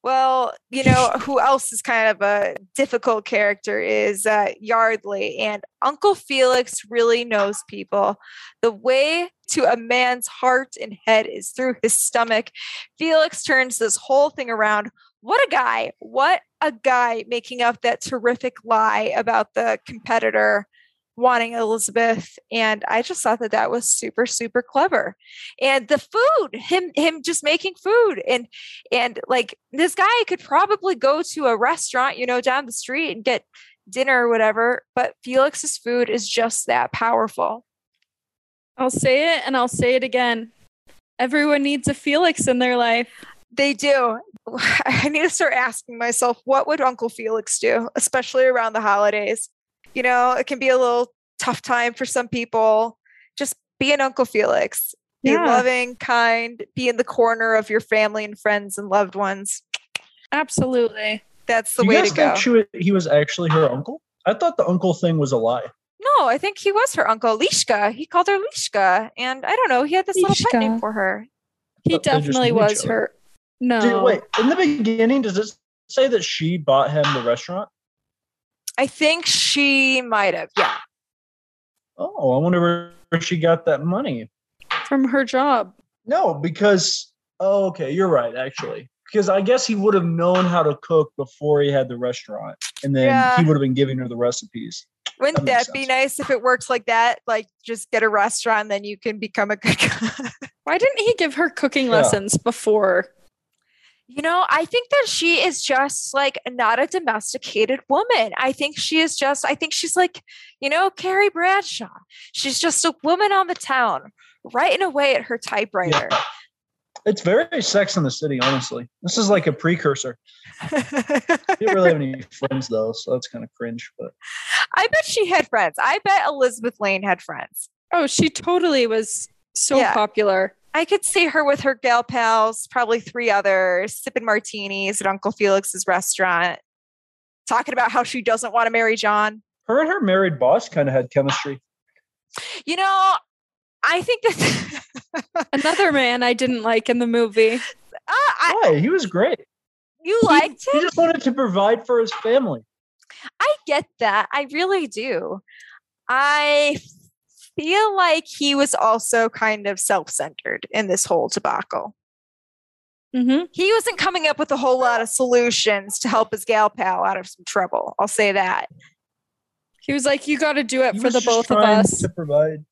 Well, you know who else is kind of a difficult character is uh, Yardley, and Uncle Felix really knows people. The way to a man's heart and head is through his stomach. Felix turns this whole thing around. What a guy! What a guy making up that terrific lie about the competitor wanting Elizabeth, and I just thought that that was super super clever. And the food, him him just making food and and like this guy could probably go to a restaurant, you know, down the street and get dinner or whatever. But Felix's food is just that powerful. I'll say it and I'll say it again. Everyone needs a Felix in their life. They do. <sighs> I need to start asking myself, what would Uncle Felix do, especially around the holidays? You know, it can be a little tough time for some people. Just be an Uncle Felix. Be Yeah. loving, kind, be in the corner of your family and friends and loved ones. Absolutely. That's the you way guys to go. she wa- he was actually her uncle? I thought the uncle thing was a lie. No, I think he was her uncle, Lishka. He called her Lishka. And I don't know, he had this little pet name for her. He But definitely was her. No. Did, wait, in the beginning, does it say that she bought him the restaurant? I think she might have. Yeah. Oh, I wonder where she got that money. From her job. No, because oh, okay, you're right. Actually, because I guess he would have known how to cook before he had the restaurant, and then Yeah. he would have been giving her the recipes. Wouldn't That that be nice if it works like that? Like just get a restaurant, then you can become a good <laughs> cook. Why didn't he give her cooking Yeah. lessons before? You know, I think that she is just like not a domesticated woman. I think she is just, I think she's like, you know, Carrie Bradshaw. She's just a woman on the town, writing away at her typewriter. It's very Sex in the City, honestly. This is like a precursor. <laughs> He didn't really have any friends though, so that's kind of cringe. But I bet she had friends. I bet Elizabeth Lane had friends. Oh, she totally was so Yeah. popular. I could see her with her gal pals, probably three others, sipping martinis at Uncle Felix's restaurant, talking about how she doesn't want to marry John. her and her married boss kind of had chemistry. <sighs> You know, I think that <laughs> Another man I didn't like in the movie. uh, I, Why? He was great. you He- liked him. He just wanted to provide for his family. I get that. I really do. I feel like he was also kind of self centered in this whole debacle. hmm He wasn't coming up with a whole lot of solutions to help his gal pal out of some trouble. I'll say that. He was like, "You got to do it He for the both of us." to provide.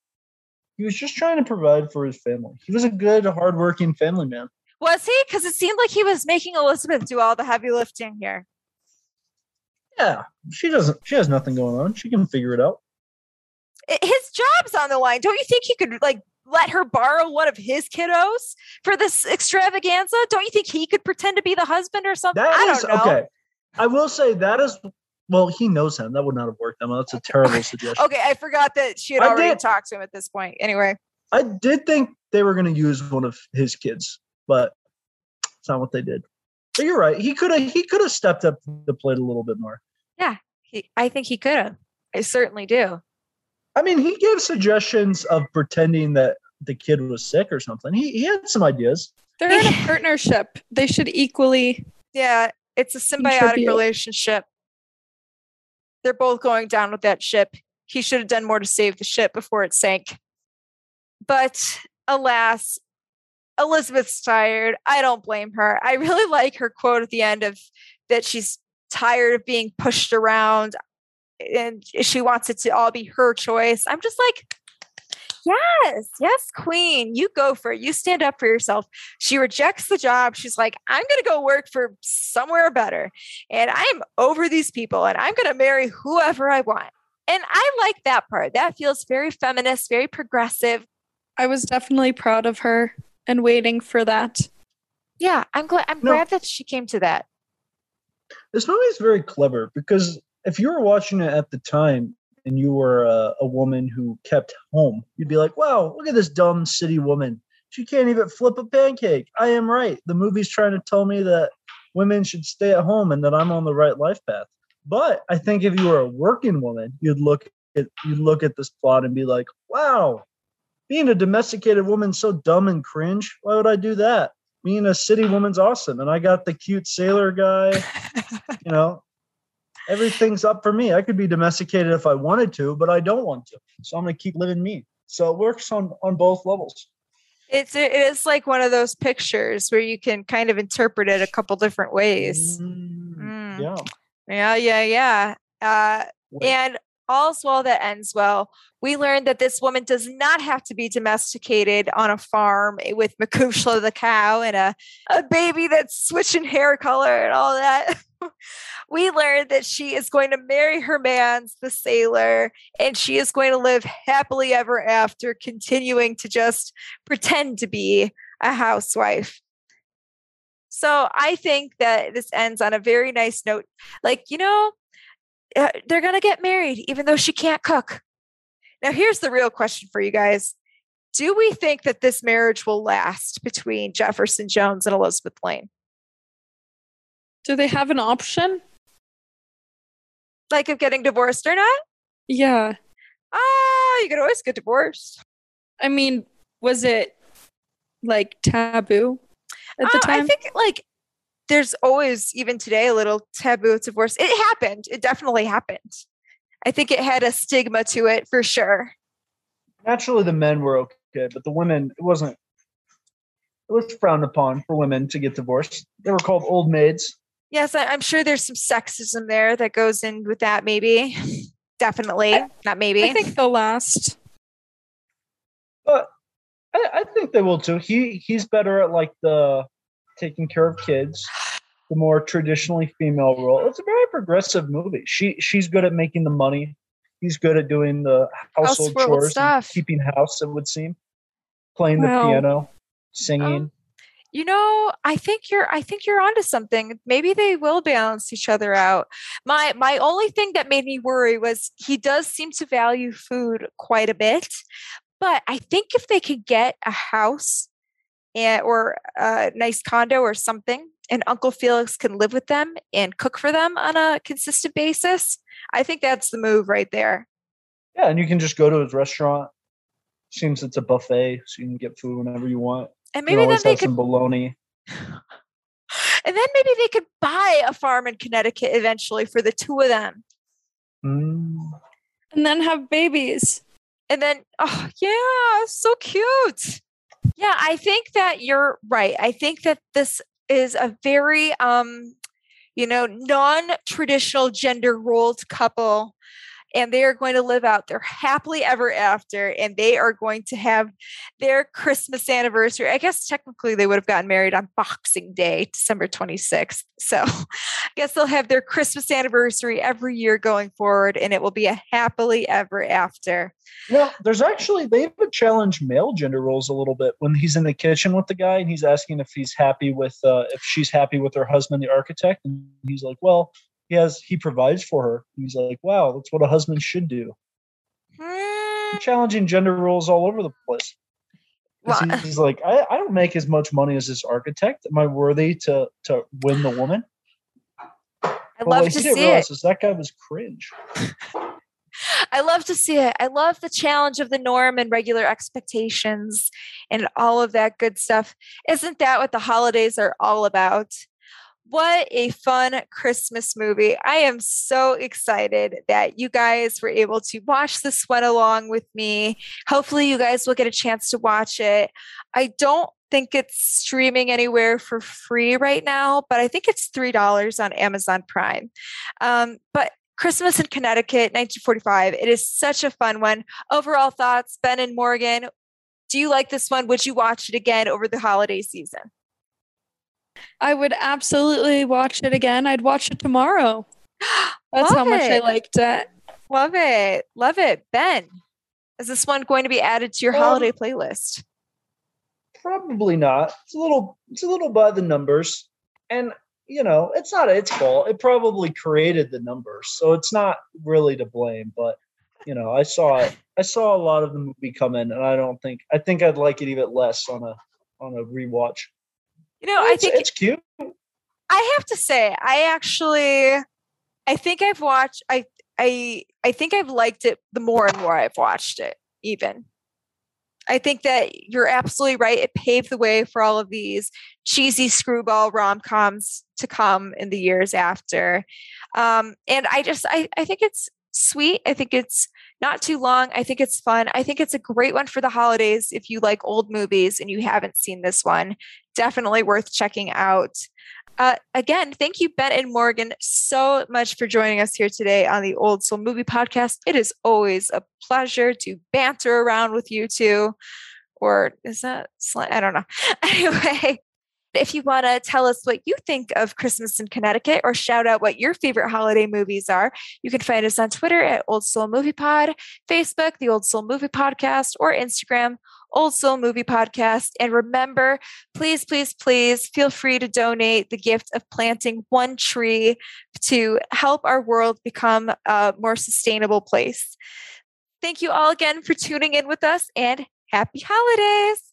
He was just trying to provide for his family. He was a good, hardworking family man. Was he? Because it seemed like he was making Elizabeth do all the heavy lifting here. Yeah, she doesn't. She has nothing going on. She can figure it out. I- His job's on the line. Don't you think he could like let her borrow one of his kiddos for this extravaganza? Don't you think he could pretend to be the husband or something? That I is don't know. okay. I will say that is. Well, he knows him. That would not have worked. Emma. That's a terrible <laughs> suggestion. Okay, I forgot that she had I already did- talked to him at this point. Anyway, I did think they were going to use one of his kids, but it's not what they did. But you're right. He could have. He could have stepped up the plate a little bit more. Yeah. He, I think he could have. I certainly do. I mean, he gave suggestions of pretending that the kid was sick or something. He he had some ideas. They're in a <laughs> partnership. They should equally. Yeah, it's a symbiotic Contribute. relationship. They're both going down with that ship. He should have done more to save the ship before it sank. But alas, Elizabeth's tired. I don't blame her. I really <laughs> like her quote at the end of that she's tired of being pushed around and she wants it to all be her choice. I'm just like, yes, yes, queen, you go for it. You stand up for yourself. She rejects the job. She's like, I'm going to go work for somewhere better. And I'm over these people and I'm going to marry whoever I want. And I like that part. That feels very feminist, very progressive. I was definitely proud of her and waiting for that. Yeah, I'm glad I'm No. glad that she came to that. This movie is very clever because if you were watching it at the time and you were a, a woman who kept home, you'd be like, "Wow, look at this dumb city woman. She can't even flip a pancake." I am right. The movie's trying to tell me that women should stay at home and that I'm on the right life path. But I think if you were a working woman, you'd look at you'd look at this plot and be like, "Wow, being a domesticated woman's so dumb and cringe. Why would I do that?" Being a city woman's awesome, and I got the cute sailor guy <laughs> you know everything's up for me i could be domesticated if i wanted to but i don't want to so i'm going to keep living me so it works on on both levels It's it is like one of those pictures where you can kind of interpret it a couple different ways. Mm, Mm. yeah Yeah, yeah, yeah. Uh, and all's well that ends well. We learned that this woman does not have to be domesticated on a farm eh, with Macushla the cow and a, a baby that's switching hair color and all that. <laughs> we learned that she is going to marry her man's the sailor and she is going to live happily ever after, continuing to just pretend to be a housewife. So I think that this ends on a very nice note. Like, you know, uh, they're going to get married even though she can't cook. Now, here's the real question for you guys. Do we think that this marriage will last between Jefferson Jones and Elizabeth Lane? Do they have an option? Like of getting divorced or not? Yeah. Ah, you could always get divorced. I mean, was it like taboo at the Uh, time? I think like there's always, even today, a little taboo of divorce. It happened. It definitely happened. I think it had a stigma to it for sure. Naturally, the men were okay, but the women, it wasn't. It was frowned upon for women to get divorced. They were called old maids. Yes, I, am sure there's some sexism there that goes in with that. Maybe, definitely, I, not maybe. I think they'll last. But I, I think they will too. He he's better at like the taking care of kids, the more traditionally female role. It's a very progressive movie. She she's good at making the money. He's good at doing the household Houseworld chores, stuff. keeping house. It would seem, playing Well, the piano, singing. Um, you know, I think you're I think you're onto something. Maybe they will balance each other out. My my only thing that made me worry was he does seem to value food quite a bit. But I think if they could get a house and or a nice condo or something and Uncle Felix can live with them and cook for them on a consistent basis, I think that's the move right there. yeah, and you can just go to his restaurant. Seems it's a buffet, so you can get food whenever you want. And maybe can then always they have could some bologna. <laughs> and then maybe they could buy a farm in Connecticut eventually for the two of them. Mm. And then have babies. And then, oh, yeah, so cute. Yeah, I think that you're right. I think that this is a very, um, you know, non traditional gender rolled couple. And they are going to live out their happily ever after, and they are going to have their Christmas anniversary. I guess technically they would have gotten married on Boxing Day, December 26th. So <laughs> I guess they'll have their Christmas anniversary every year going forward, and it will be a happily ever after. Know, there's actually they've challenged male gender roles a little bit when he's in the kitchen with the guy and he's asking if he's happy with uh, if she's happy with her husband, the architect, and he's like, "Well, he has he provides for her." He's like, "Wow, that's what a husband should do." Hmm, Challenging gender roles all over the place. Well, he's, like, I, "I don't make as much money as this architect. Am I worthy to to win the woman?" I love to see it. is that guy was cringe. <laughs> I love to see it. I love the challenge of the norm and regular expectations and all of that good stuff. Isn't that what the holidays are all about? What a fun Christmas movie. I am so excited that you guys were able to watch this one along with me. Hopefully, you guys will get a chance to watch it. I don't think it's streaming anywhere for free right now, but I think it's $3 on Amazon Prime. Um, but Christmas in Connecticut, 1945. It is such a fun one. Overall thoughts, Ben and Morgan. Do you like this one? Would you watch it again over the holiday season? I would absolutely watch it again. I'd watch it tomorrow. <gasps> That's how Love much I liked it. Love it. Love it. Ben, is this one going to be added to your Um, holiday playlist? Probably not. It's a little it's a little by the numbers. And you know, it's not its fault. It probably created the numbers. So it's not really to blame, but you know, I saw it I saw a lot of the movie come in and I don't think I think I'd like it even less on a on a rewatch. You know, I think it's cute. I have to say, I actually, I think I've watched. I I I think I've liked it the more and more I've watched it. Even, I think that you're absolutely right. It paved the way for all of these cheesy screwball rom coms to come in the years after. Um, and I just, I I think it's sweet. I think it's not too long. I think it's fun. I think it's a great one for the holidays if you like old movies and you haven't seen this one. Definitely worth checking out. Uh, again, thank you, Ben and Morgan, so much for joining us here today on the Old Soul Movie Podcast. It is always a pleasure to banter around with you two. Or is that, I don't know. <laughs> Anyway, if you want to tell us what you think of Christmas in Connecticut or shout out what your favorite holiday movies are, you can find us on Twitter at Old Soul Movie Pod, Facebook, the Old Soul Movie Podcast, or Instagram, Old Soul Movie Podcast. And remember, please, please, please feel free to donate the gift of planting one tree to help our world become a more sustainable place. Thank you all again for tuning in with us and happy holidays.